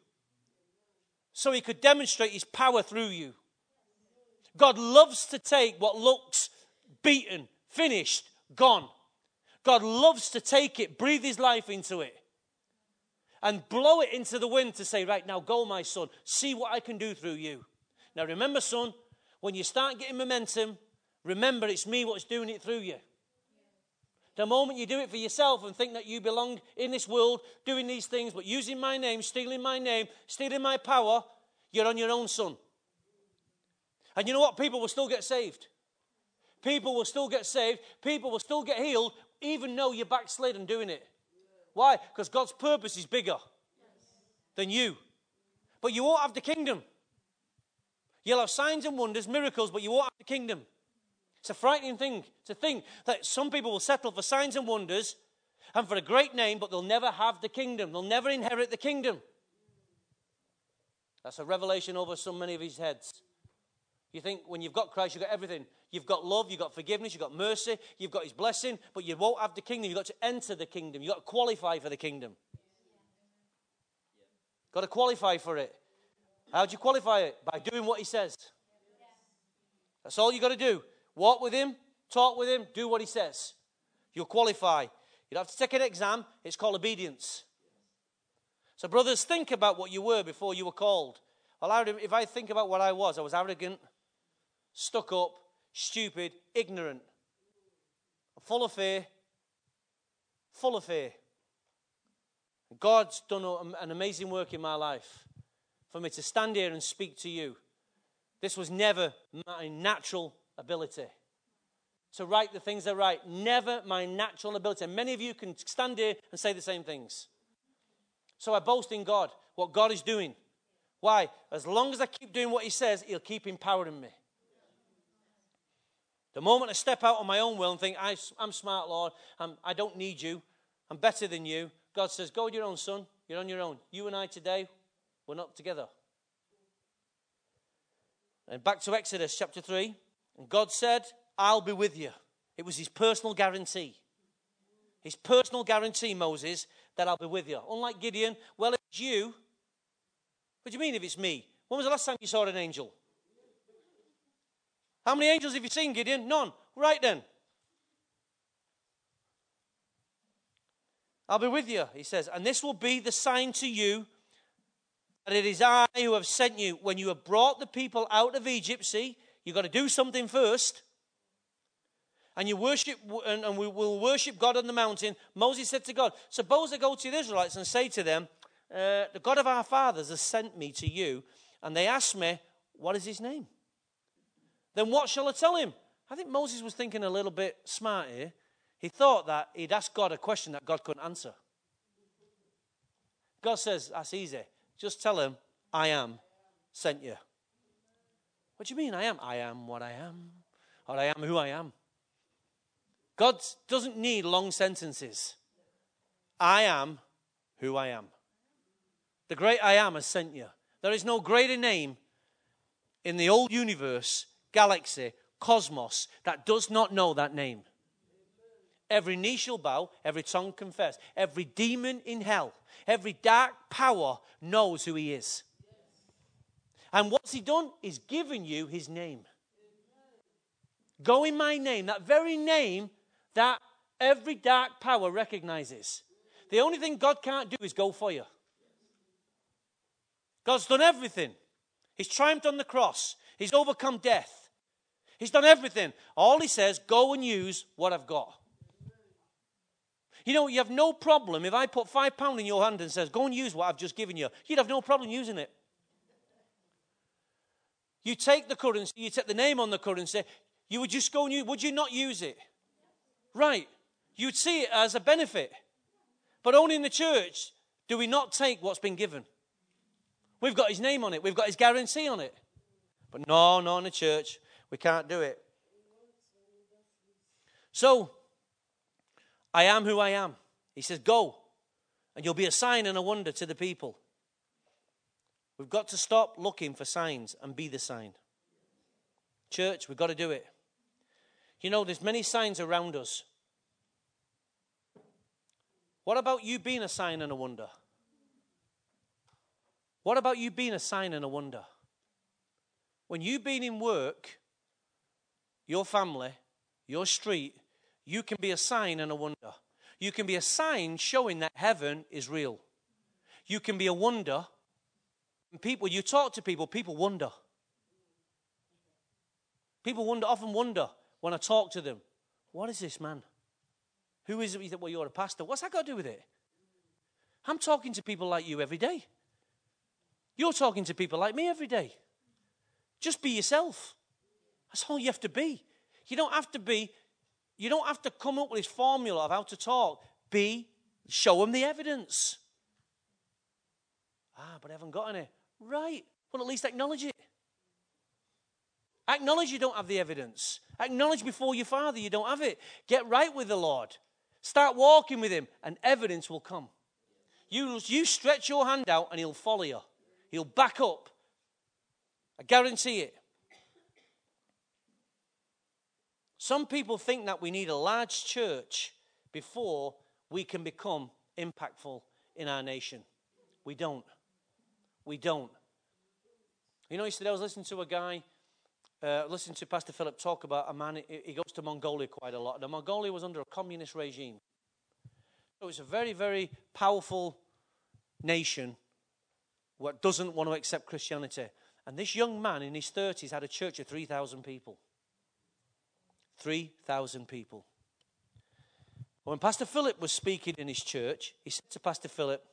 A: so he could demonstrate his power through you. God loves to take what looks beaten, finished, gone. God loves to take it, breathe his life into it, and blow it into the wind to say, Right now, go, my son, see what I can do through you. Now, remember, son, when you start getting momentum, remember it's me what's doing it through you. The moment you do it for yourself and think that you belong in this world doing these things, but using my name, stealing my name, stealing my power, you're on your own, son. And you know what? People will still get saved. People will still get saved. People will still get healed, even though you're backslid doing it. Why? Because God's purpose is bigger than you. But you won't have the kingdom. You'll have signs and wonders, miracles, but you won't have the kingdom. It's a frightening thing to think that some people will settle for signs and wonders and for a great name, but they'll never have the kingdom. They'll never inherit the kingdom. That's a revelation over so many of his heads. You think when you've got Christ, you've got everything. You've got love, you've got forgiveness, you've got mercy, you've got his blessing, but you won't have the kingdom. You've got to enter the kingdom. You've got to qualify for the kingdom. Got to qualify for it. How do you qualify it? By doing what he says. That's all you've got to do. Walk with him, talk with him, do what he says. You'll qualify. You don't have to take an exam, it's called obedience. So, brothers, think about what you were before you were called. Well, If I think about what I was, I was arrogant, stuck up, stupid, ignorant, full of fear, full of fear. God's done an amazing work in my life for me to stand here and speak to you. This was never my natural ability to write the things I write, never my natural ability. Many of you can stand here and say the same things. So I boast in God, what God is doing. Why? As long as I keep doing what He says, He'll keep empowering me. The moment I step out on my own will and think, I, am smart, Lord, I'm, I do not need you, I'm better than you, God says, Go your own, son. You're on your own. You and I today, we're not together. And back to Exodus chapter 3. And God said, I'll be with you. It was his personal guarantee. His personal guarantee, Moses, that I'll be with you. Unlike Gideon, well, it's you. What do you mean if it's me? When was the last time you saw an angel? How many angels have you seen, Gideon? None. Right then. I'll be with you, he says, and this will be the sign to you that it is I who have sent you. When you have brought the people out of Egypt, see, You've got to do something first. And you worship, and, and we will worship God on the mountain. Moses said to God, Suppose I go to the Israelites and say to them, uh, The God of our fathers has sent me to you. And they ask me, What is his name? Then what shall I tell him? I think Moses was thinking a little bit smart here. He thought that he'd ask God a question that God couldn't answer. God says, That's easy. Just tell him, I am sent you. What do you mean I am? I am what I am, or I am who I am. God doesn't need long sentences. I am who I am. The great I am has sent you. There is no greater name in the old universe, galaxy, cosmos that does not know that name. Every knee shall bow, every tongue confess, every demon in hell, every dark power knows who he is. And what's he done? He's given you his name. Go in my name, that very name that every dark power recognizes. The only thing God can't do is go for you. God's done everything. He's triumphed on the cross, He's overcome death. He's done everything. All He says, go and use what I've got. You know, you have no problem if I put five pounds in your hand and says, go and use what I've just given you. You'd have no problem using it. You take the currency, you take the name on the currency, you would just go and use, would you not use it? Right. You'd see it as a benefit. But only in the church do we not take what's been given. We've got his name on it, we've got his guarantee on it. But no, no, in the church, we can't do it. So, I am who I am. He says, Go, and you'll be a sign and a wonder to the people. We've got to stop looking for signs and be the sign. Church, we've got to do it. You know, there's many signs around us. What about you being a sign and a wonder? What about you being a sign and a wonder? When you've been in work, your family, your street, you can be a sign and a wonder. You can be a sign showing that heaven is real. You can be a wonder. People, you talk to people, people wonder. People wonder, often wonder when I talk to them, what is this man? Who is it? You think, well, you're a pastor. What's that got to do with it? I'm talking to people like you every day. You're talking to people like me every day. Just be yourself. That's all you have to be. You don't have to be, you don't have to come up with this formula of how to talk. Be, show them the evidence. Ah, but I haven't got any. Right. Well, at least acknowledge it. Acknowledge you don't have the evidence. Acknowledge before your father you don't have it. Get right with the Lord. Start walking with him, and evidence will come. You, you stretch your hand out, and he'll follow you. He'll back up. I guarantee it. Some people think that we need a large church before we can become impactful in our nation. We don't. We don't. You know, yesterday I was listening to a guy, uh, listening to Pastor Philip talk about a man, he goes to Mongolia quite a lot. And Mongolia was under a communist regime. So it's a very, very powerful nation what doesn't want to accept Christianity. And this young man in his 30s had a church of 3,000 people. 3,000 people. When Pastor Philip was speaking in his church, he said to Pastor Philip,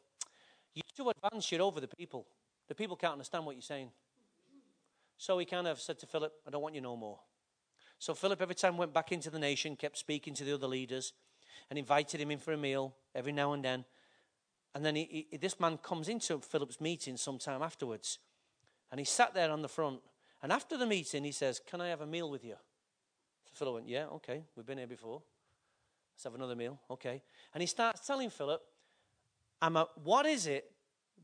A: You're too advanced, you're over the people. The people can't understand what you're saying. So he kind of said to Philip, I don't want you no more. So Philip, every time went back into the nation, kept speaking to the other leaders and invited him in for a meal every now and then. And then he, he, this man comes into Philip's meeting sometime afterwards. And he sat there on the front. And after the meeting, he says, Can I have a meal with you? So Philip went, Yeah, okay. We've been here before. Let's have another meal. Okay. And he starts telling Philip, I'm a, What is it,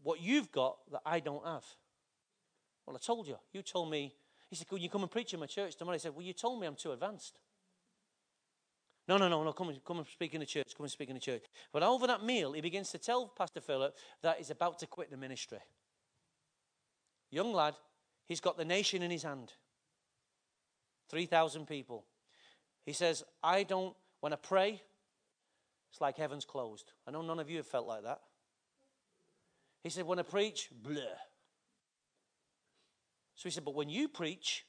A: what you've got that I don't have? Well, I told you. You told me. He said, Could you come and preach in my church tomorrow? He said, Well, you told me I'm too advanced. No, no, no, no, come and, come and speak in the church. Come and speak in the church. But over that meal, he begins to tell Pastor Philip that he's about to quit the ministry. Young lad, he's got the nation in his hand 3,000 people. He says, I don't, when I pray, it's like heaven's closed. I know none of you have felt like that. He said, when I preach, bleh. So he said, but when you preach,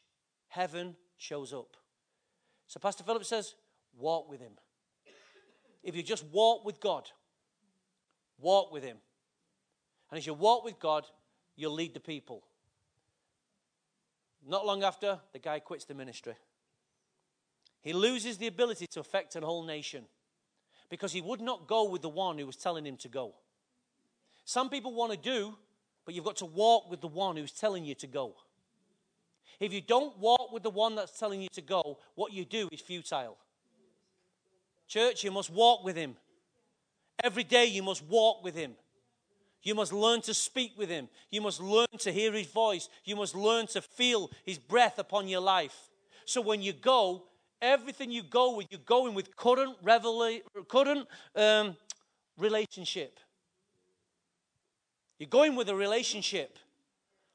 A: heaven shows up. So Pastor Philip says, Walk with Him. If you just walk with God, walk with Him. And as you walk with God, you'll lead the people. Not long after, the guy quits the ministry. He loses the ability to affect a whole nation because he would not go with the one who was telling him to go. Some people want to do, but you've got to walk with the one who's telling you to go. If you don't walk with the one that's telling you to go, what you do is futile. Church, you must walk with him. Every day you must walk with him. You must learn to speak with him. You must learn to hear his voice. You must learn to feel his breath upon your life. So when you go, everything you go with, you're going with current, revela- current um, relationship. You're going with a relationship.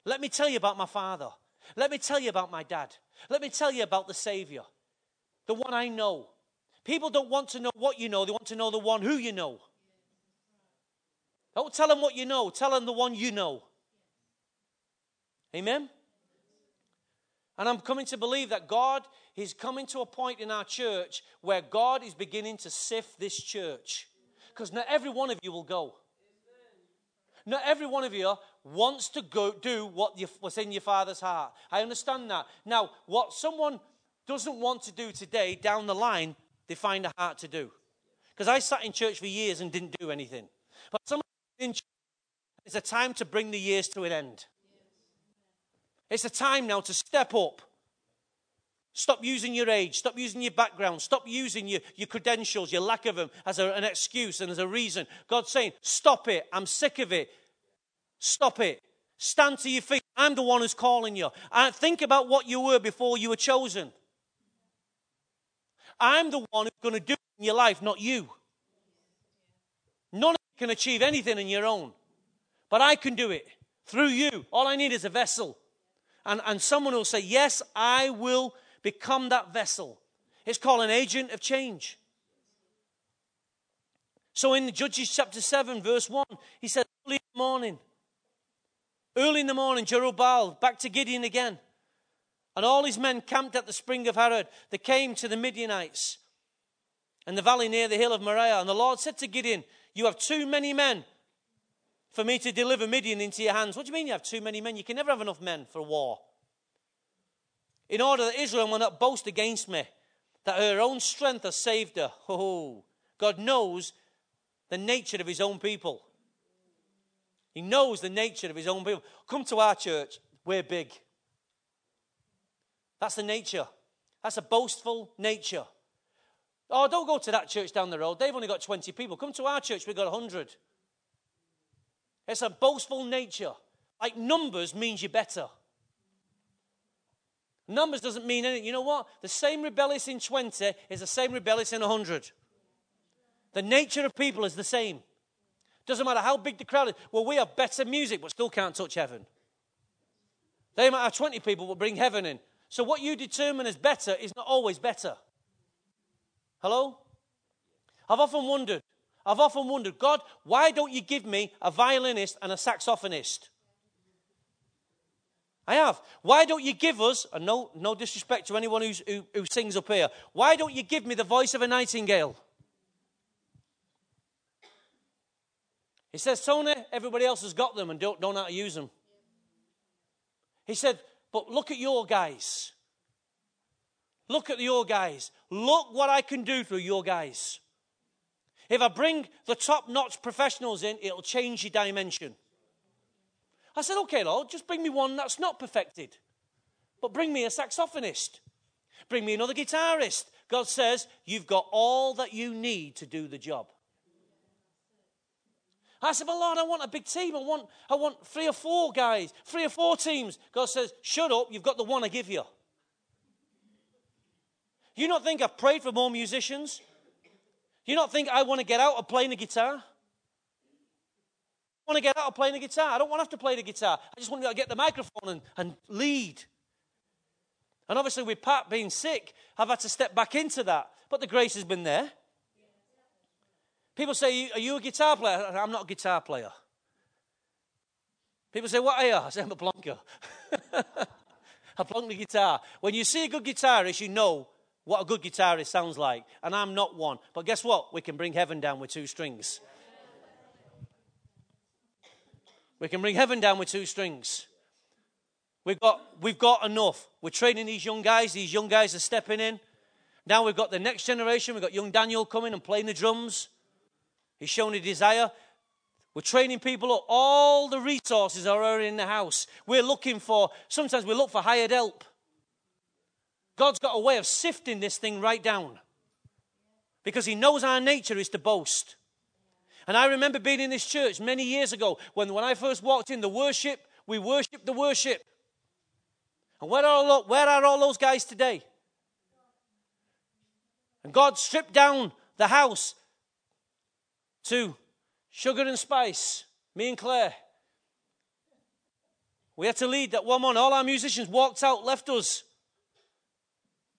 A: Let me tell you about my father. Let me tell you about my dad. Let me tell you about the Savior, the one I know, People don't want to know what you know, they want to know the one who you know. Don't tell them what you know, tell them the one you know. Amen? And I'm coming to believe that God is coming to a point in our church where God is beginning to sift this church. Because not every one of you will go. Not every one of you wants to go do what you, what's in your father's heart. I understand that. Now, what someone doesn't want to do today down the line, they find a heart to do. Because I sat in church for years and didn't do anything. But some in church, it's a time to bring the years to an end. It's a time now to step up. Stop using your age. Stop using your background. Stop using your, your credentials, your lack of them, as a, an excuse and as a reason. God's saying, Stop it. I'm sick of it. Stop it. Stand to your feet. I'm the one who's calling you. And think about what you were before you were chosen. I'm the one who's going to do it in your life, not you. None of you can achieve anything in your own. But I can do it through you. All I need is a vessel. And, and someone will say, Yes, I will become that vessel. It's called an agent of change. So in Judges chapter 7, verse 1, he said, Early in the morning, early in the morning, Jerubbaal, back to Gideon again. And all his men camped at the spring of Harod. They came to the Midianites and the valley near the hill of Moriah. And the Lord said to Gideon, You have too many men for me to deliver Midian into your hands. What do you mean you have too many men? You can never have enough men for war. In order that Israel will not boast against me, that her own strength has saved her. Oh, God knows the nature of his own people. He knows the nature of his own people. Come to our church, we're big. That's the nature. That's a boastful nature. Oh, don't go to that church down the road. They've only got 20 people. Come to our church, we've got 100. It's a boastful nature. Like numbers means you're better. Numbers doesn't mean anything. You know what? The same rebellious in 20 is the same rebellious in 100. The nature of people is the same. Doesn't matter how big the crowd is. Well, we have better music, but still can't touch heaven. They might have 20 people, but bring heaven in. So what you determine as better is not always better. Hello? I've often wondered, I've often wondered, God, why don't you give me a violinist and a saxophonist? I have. Why don't you give us, and no, no disrespect to anyone who, who sings up here, why don't you give me the voice of a nightingale? He says, Tony, everybody else has got them and don't, don't know how to use them. He said, but look at your guys. Look at your guys. Look what I can do through your guys. If I bring the top notch professionals in, it'll change your dimension. I said, okay, Lord, just bring me one that's not perfected. But bring me a saxophonist. Bring me another guitarist. God says, you've got all that you need to do the job. I said, Well, Lord, I want a big team. I want, I want three or four guys, three or four teams. God says, Shut up, you've got the one I give you. You not think I've prayed for more musicians? You not think I want to get out of playing the guitar? I want to get out of playing the guitar. I don't want to have to play the guitar. I just want to get the microphone and, and lead. And obviously, with Pat being sick, I've had to step back into that. But the grace has been there. People say, Are you a guitar player? I'm not a guitar player. People say, What are you? I say, I'm a plonker. (laughs) I plonk the guitar. When you see a good guitarist, you know what a good guitarist sounds like. And I'm not one. But guess what? We can bring heaven down with two strings. We can bring heaven down with two strings. We've got, we've got enough. We're training these young guys. These young guys are stepping in. Now we've got the next generation. We've got young Daniel coming and playing the drums. He's shown a desire. We're training people up. All the resources are already in the house. We're looking for, sometimes we look for hired help. God's got a way of sifting this thing right down because He knows our nature is to boast. And I remember being in this church many years ago when, when I first walked in, the worship, we worship the worship. And where are, all, where are all those guys today? And God stripped down the house to sugar and spice, me and Claire. We had to lead that one on. All our musicians walked out, left us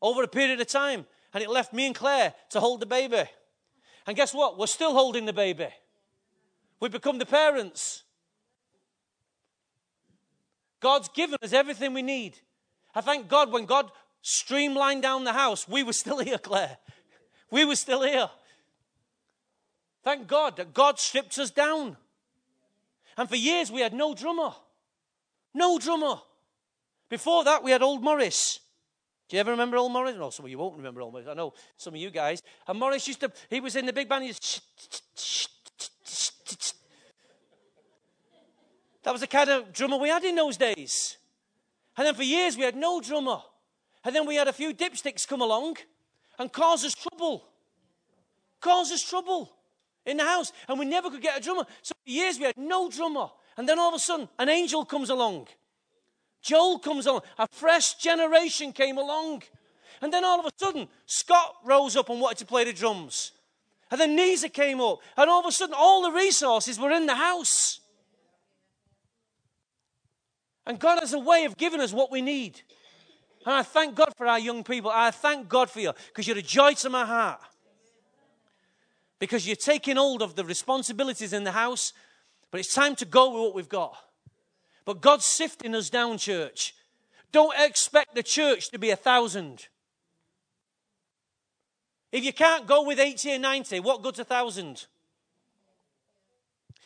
A: over a period of time. And it left me and Claire to hold the baby. And guess what? We're still holding the baby. We've become the parents. God's given us everything we need. I thank God when God streamlined down the house, we were still (laughs) here, Claire. We were still here. Thank God that God stripped us down. And for years we had no drummer. No drummer. Before that, we had old Morris. Do you ever remember old Morris? No, some of you won't remember old Morris. I know some of you guys. And Morris used to, he was in the big band. He that was the kind of drummer we had in those days. And then for years we had no drummer. And then we had a few dipsticks come along and cause us trouble. Cause us trouble in the house. And we never could get a drummer. So for years we had no drummer. And then all of a sudden, an angel comes along. Joel comes along. A fresh generation came along. And then all of a sudden, Scott rose up and wanted to play the drums. And then Nisa came up. And all of a sudden, all the resources were in the house. And God has a way of giving us what we need. And I thank God for our young people. I thank God for you because you're a joy to my heart. Because you're taking hold of the responsibilities in the house, but it's time to go with what we've got. But God's sifting us down, church. Don't expect the church to be a thousand. If you can't go with 80 or 90, what good's a thousand?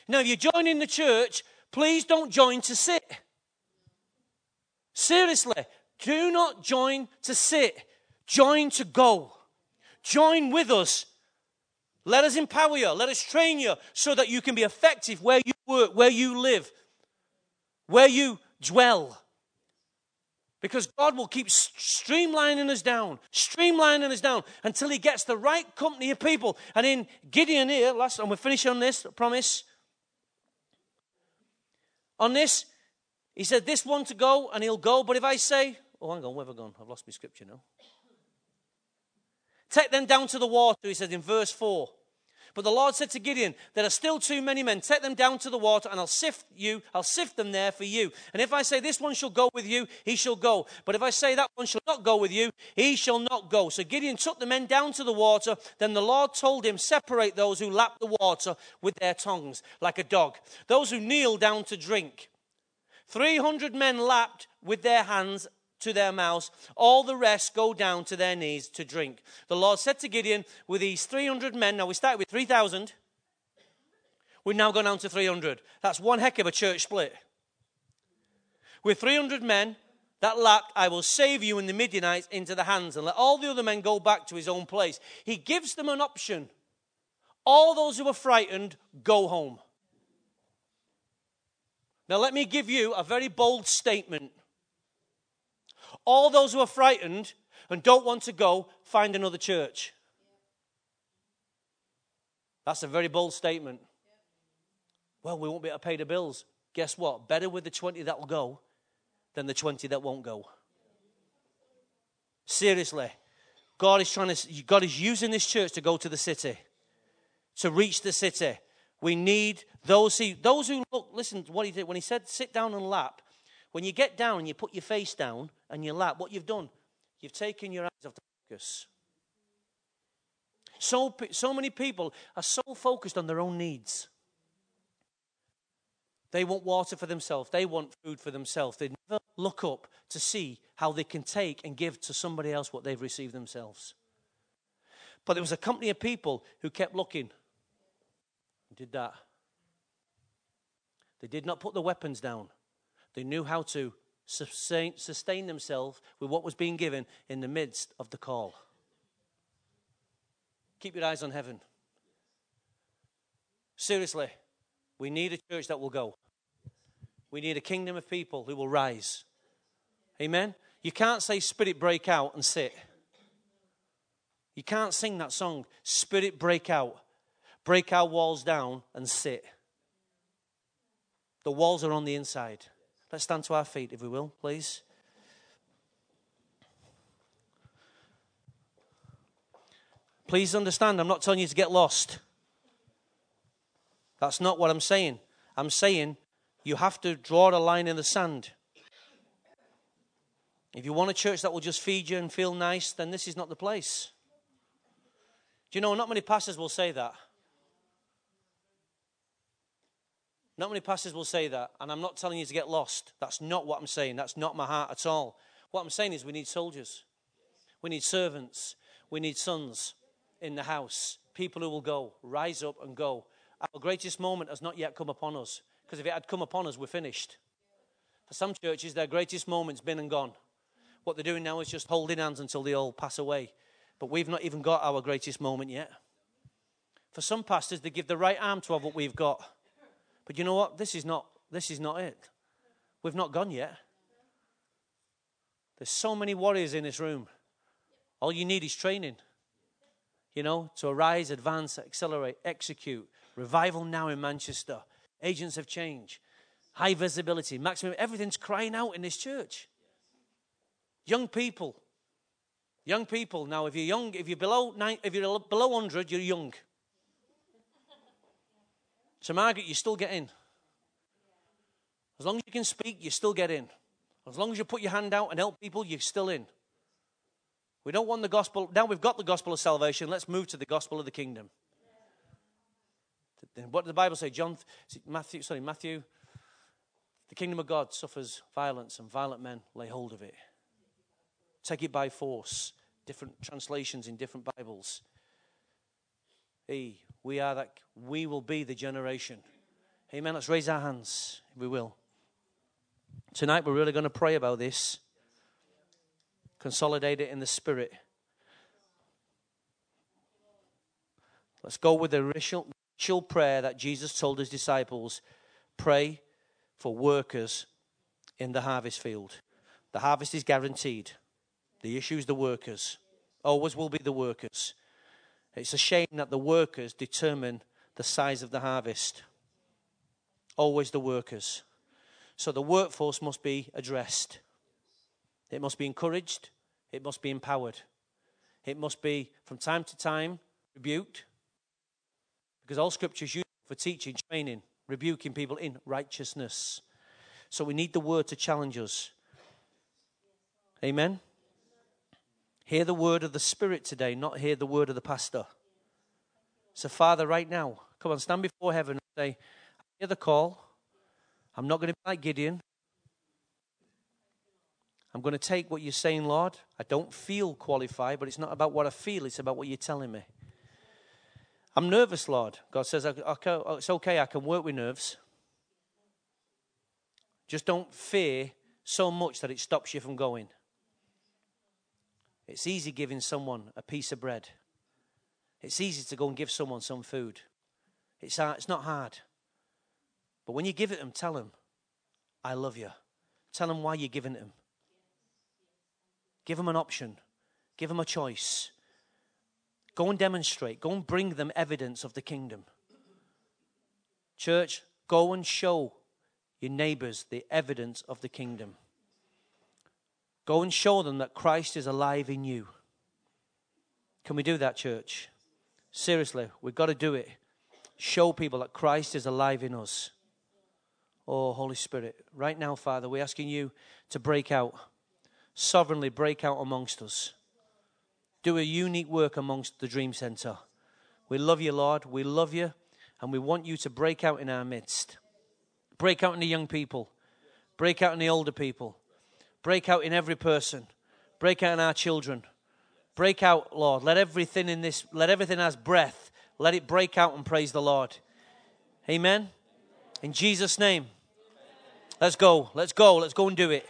A: Now, if you're joining the church, please don't join to sit. Seriously, do not join to sit, join to go. Join with us. Let us empower you, let us train you so that you can be effective where you work, where you live, where you dwell. Because God will keep streamlining us down, streamlining us down until He gets the right company of people. And in Gideon here, last, and we're finishing on this, I promise. On this, he said, This one to go, and he'll go. But if I say, Oh, hang on, where have I gone? I've lost my scripture now. Take them down to the water, he said in verse 4. But the Lord said to Gideon, There are still too many men. Take them down to the water, and I'll sift you, I'll sift them there for you. And if I say this one shall go with you, he shall go. But if I say that one shall not go with you, he shall not go. So Gideon took the men down to the water. Then the Lord told him, Separate those who lap the water with their tongues, like a dog, those who kneel down to drink. 300 men lapped with their hands to their mouths. All the rest go down to their knees to drink. The Lord said to Gideon, with these 300 men, now we started with 3,000. We've now gone down to 300. That's one heck of a church split. With 300 men that lapped, I will save you and the Midianites into the hands and let all the other men go back to his own place. He gives them an option. All those who are frightened, go home. Now, let me give you a very bold statement. All those who are frightened and don't want to go, find another church. That's a very bold statement. Well, we won't be able to pay the bills. Guess what? Better with the 20 that will go than the 20 that won't go. Seriously. God is trying to God is using this church to go to the city. To reach the city. We need those who, those who look, listen to what he did when he said sit down and lap. When you get down and you put your face down and you lap, what you've done, you've taken your eyes off the focus. So, so many people are so focused on their own needs. They want water for themselves. They want food for themselves. They never look up to see how they can take and give to somebody else what they've received themselves. But there was a company of people who kept looking did that. They did not put the weapons down. They knew how to sustain, sustain themselves with what was being given in the midst of the call. Keep your eyes on heaven. Seriously, we need a church that will go. We need a kingdom of people who will rise. Amen? You can't say, Spirit, break out and sit. You can't sing that song, Spirit, break out break our walls down and sit. The walls are on the inside. Let's stand to our feet, if we will, please. Please understand, I'm not telling you to get lost. That's not what I'm saying. I'm saying you have to draw a line in the sand. If you want a church that will just feed you and feel nice, then this is not the place. Do you know, not many pastors will say that. Not many pastors will say that, and I'm not telling you to get lost. That's not what I'm saying. That's not my heart at all. What I'm saying is we need soldiers, we need servants, we need sons in the house, people who will go, rise up and go. Our greatest moment has not yet come upon us, because if it had come upon us, we're finished. For some churches, their greatest moment's been and gone. What they're doing now is just holding hands until they all pass away. But we've not even got our greatest moment yet. For some pastors, they give the right arm to have what we've got. But you know what? This is not this is not it. We've not gone yet. There's so many warriors in this room. All you need is training. You know, to arise, advance, accelerate, execute. Revival now in Manchester. Agents of change. high visibility, maximum. Everything's crying out in this church. Young people. Young people. Now, if you're young, if you're below nine, if you're below 100, you're young. So, Margaret, you still get in. As long as you can speak, you still get in. As long as you put your hand out and help people, you're still in. We don't want the gospel. Now we've got the gospel of salvation. Let's move to the gospel of the kingdom. What did the Bible say? John, Matthew, sorry, Matthew. The kingdom of God suffers violence, and violent men lay hold of it. Take it by force. Different translations in different Bibles. Hey, we are that. We will be the generation. Amen. Let's raise our hands, we will. Tonight we're really going to pray about this. Consolidate it in the spirit. Let's go with the initial prayer that Jesus told his disciples pray for workers in the harvest field. The harvest is guaranteed. The issue is the workers. Always will be the workers. It's a shame that the workers determine the size of the harvest. Always the workers. So the workforce must be addressed. It must be encouraged. It must be empowered. It must be, from time to time, rebuked. Because all scripture is used for teaching, training, rebuking people in righteousness. So we need the word to challenge us. Amen. Hear the word of the Spirit today, not hear the word of the pastor. So, Father, right now, come on, stand before heaven and say, I hear the call. I'm not going to be like Gideon. I'm going to take what you're saying, Lord. I don't feel qualified, but it's not about what I feel, it's about what you're telling me. I'm nervous, Lord. God says, oh, it's okay, I can work with nerves. Just don't fear so much that it stops you from going. It's easy giving someone a piece of bread. It's easy to go and give someone some food. It's, hard, it's not hard. But when you give it them, tell them, I love you. Tell them why you're giving it them. Give them an option. Give them a choice. Go and demonstrate. Go and bring them evidence of the kingdom. Church, go and show your neighbors the evidence of the kingdom. Go and show them that Christ is alive in you. Can we do that, church? Seriously, we've got to do it. Show people that Christ is alive in us. Oh, Holy Spirit, right now, Father, we're asking you to break out, sovereignly break out amongst us. Do a unique work amongst the Dream Center. We love you, Lord. We love you, and we want you to break out in our midst. Break out in the young people, break out in the older people, Break out in every person. Break out in our children. Break out, Lord. Let everything in this, let everything has breath. Let it break out and praise the Lord. Amen. In Jesus' name. Let's go. Let's go. Let's go and do it.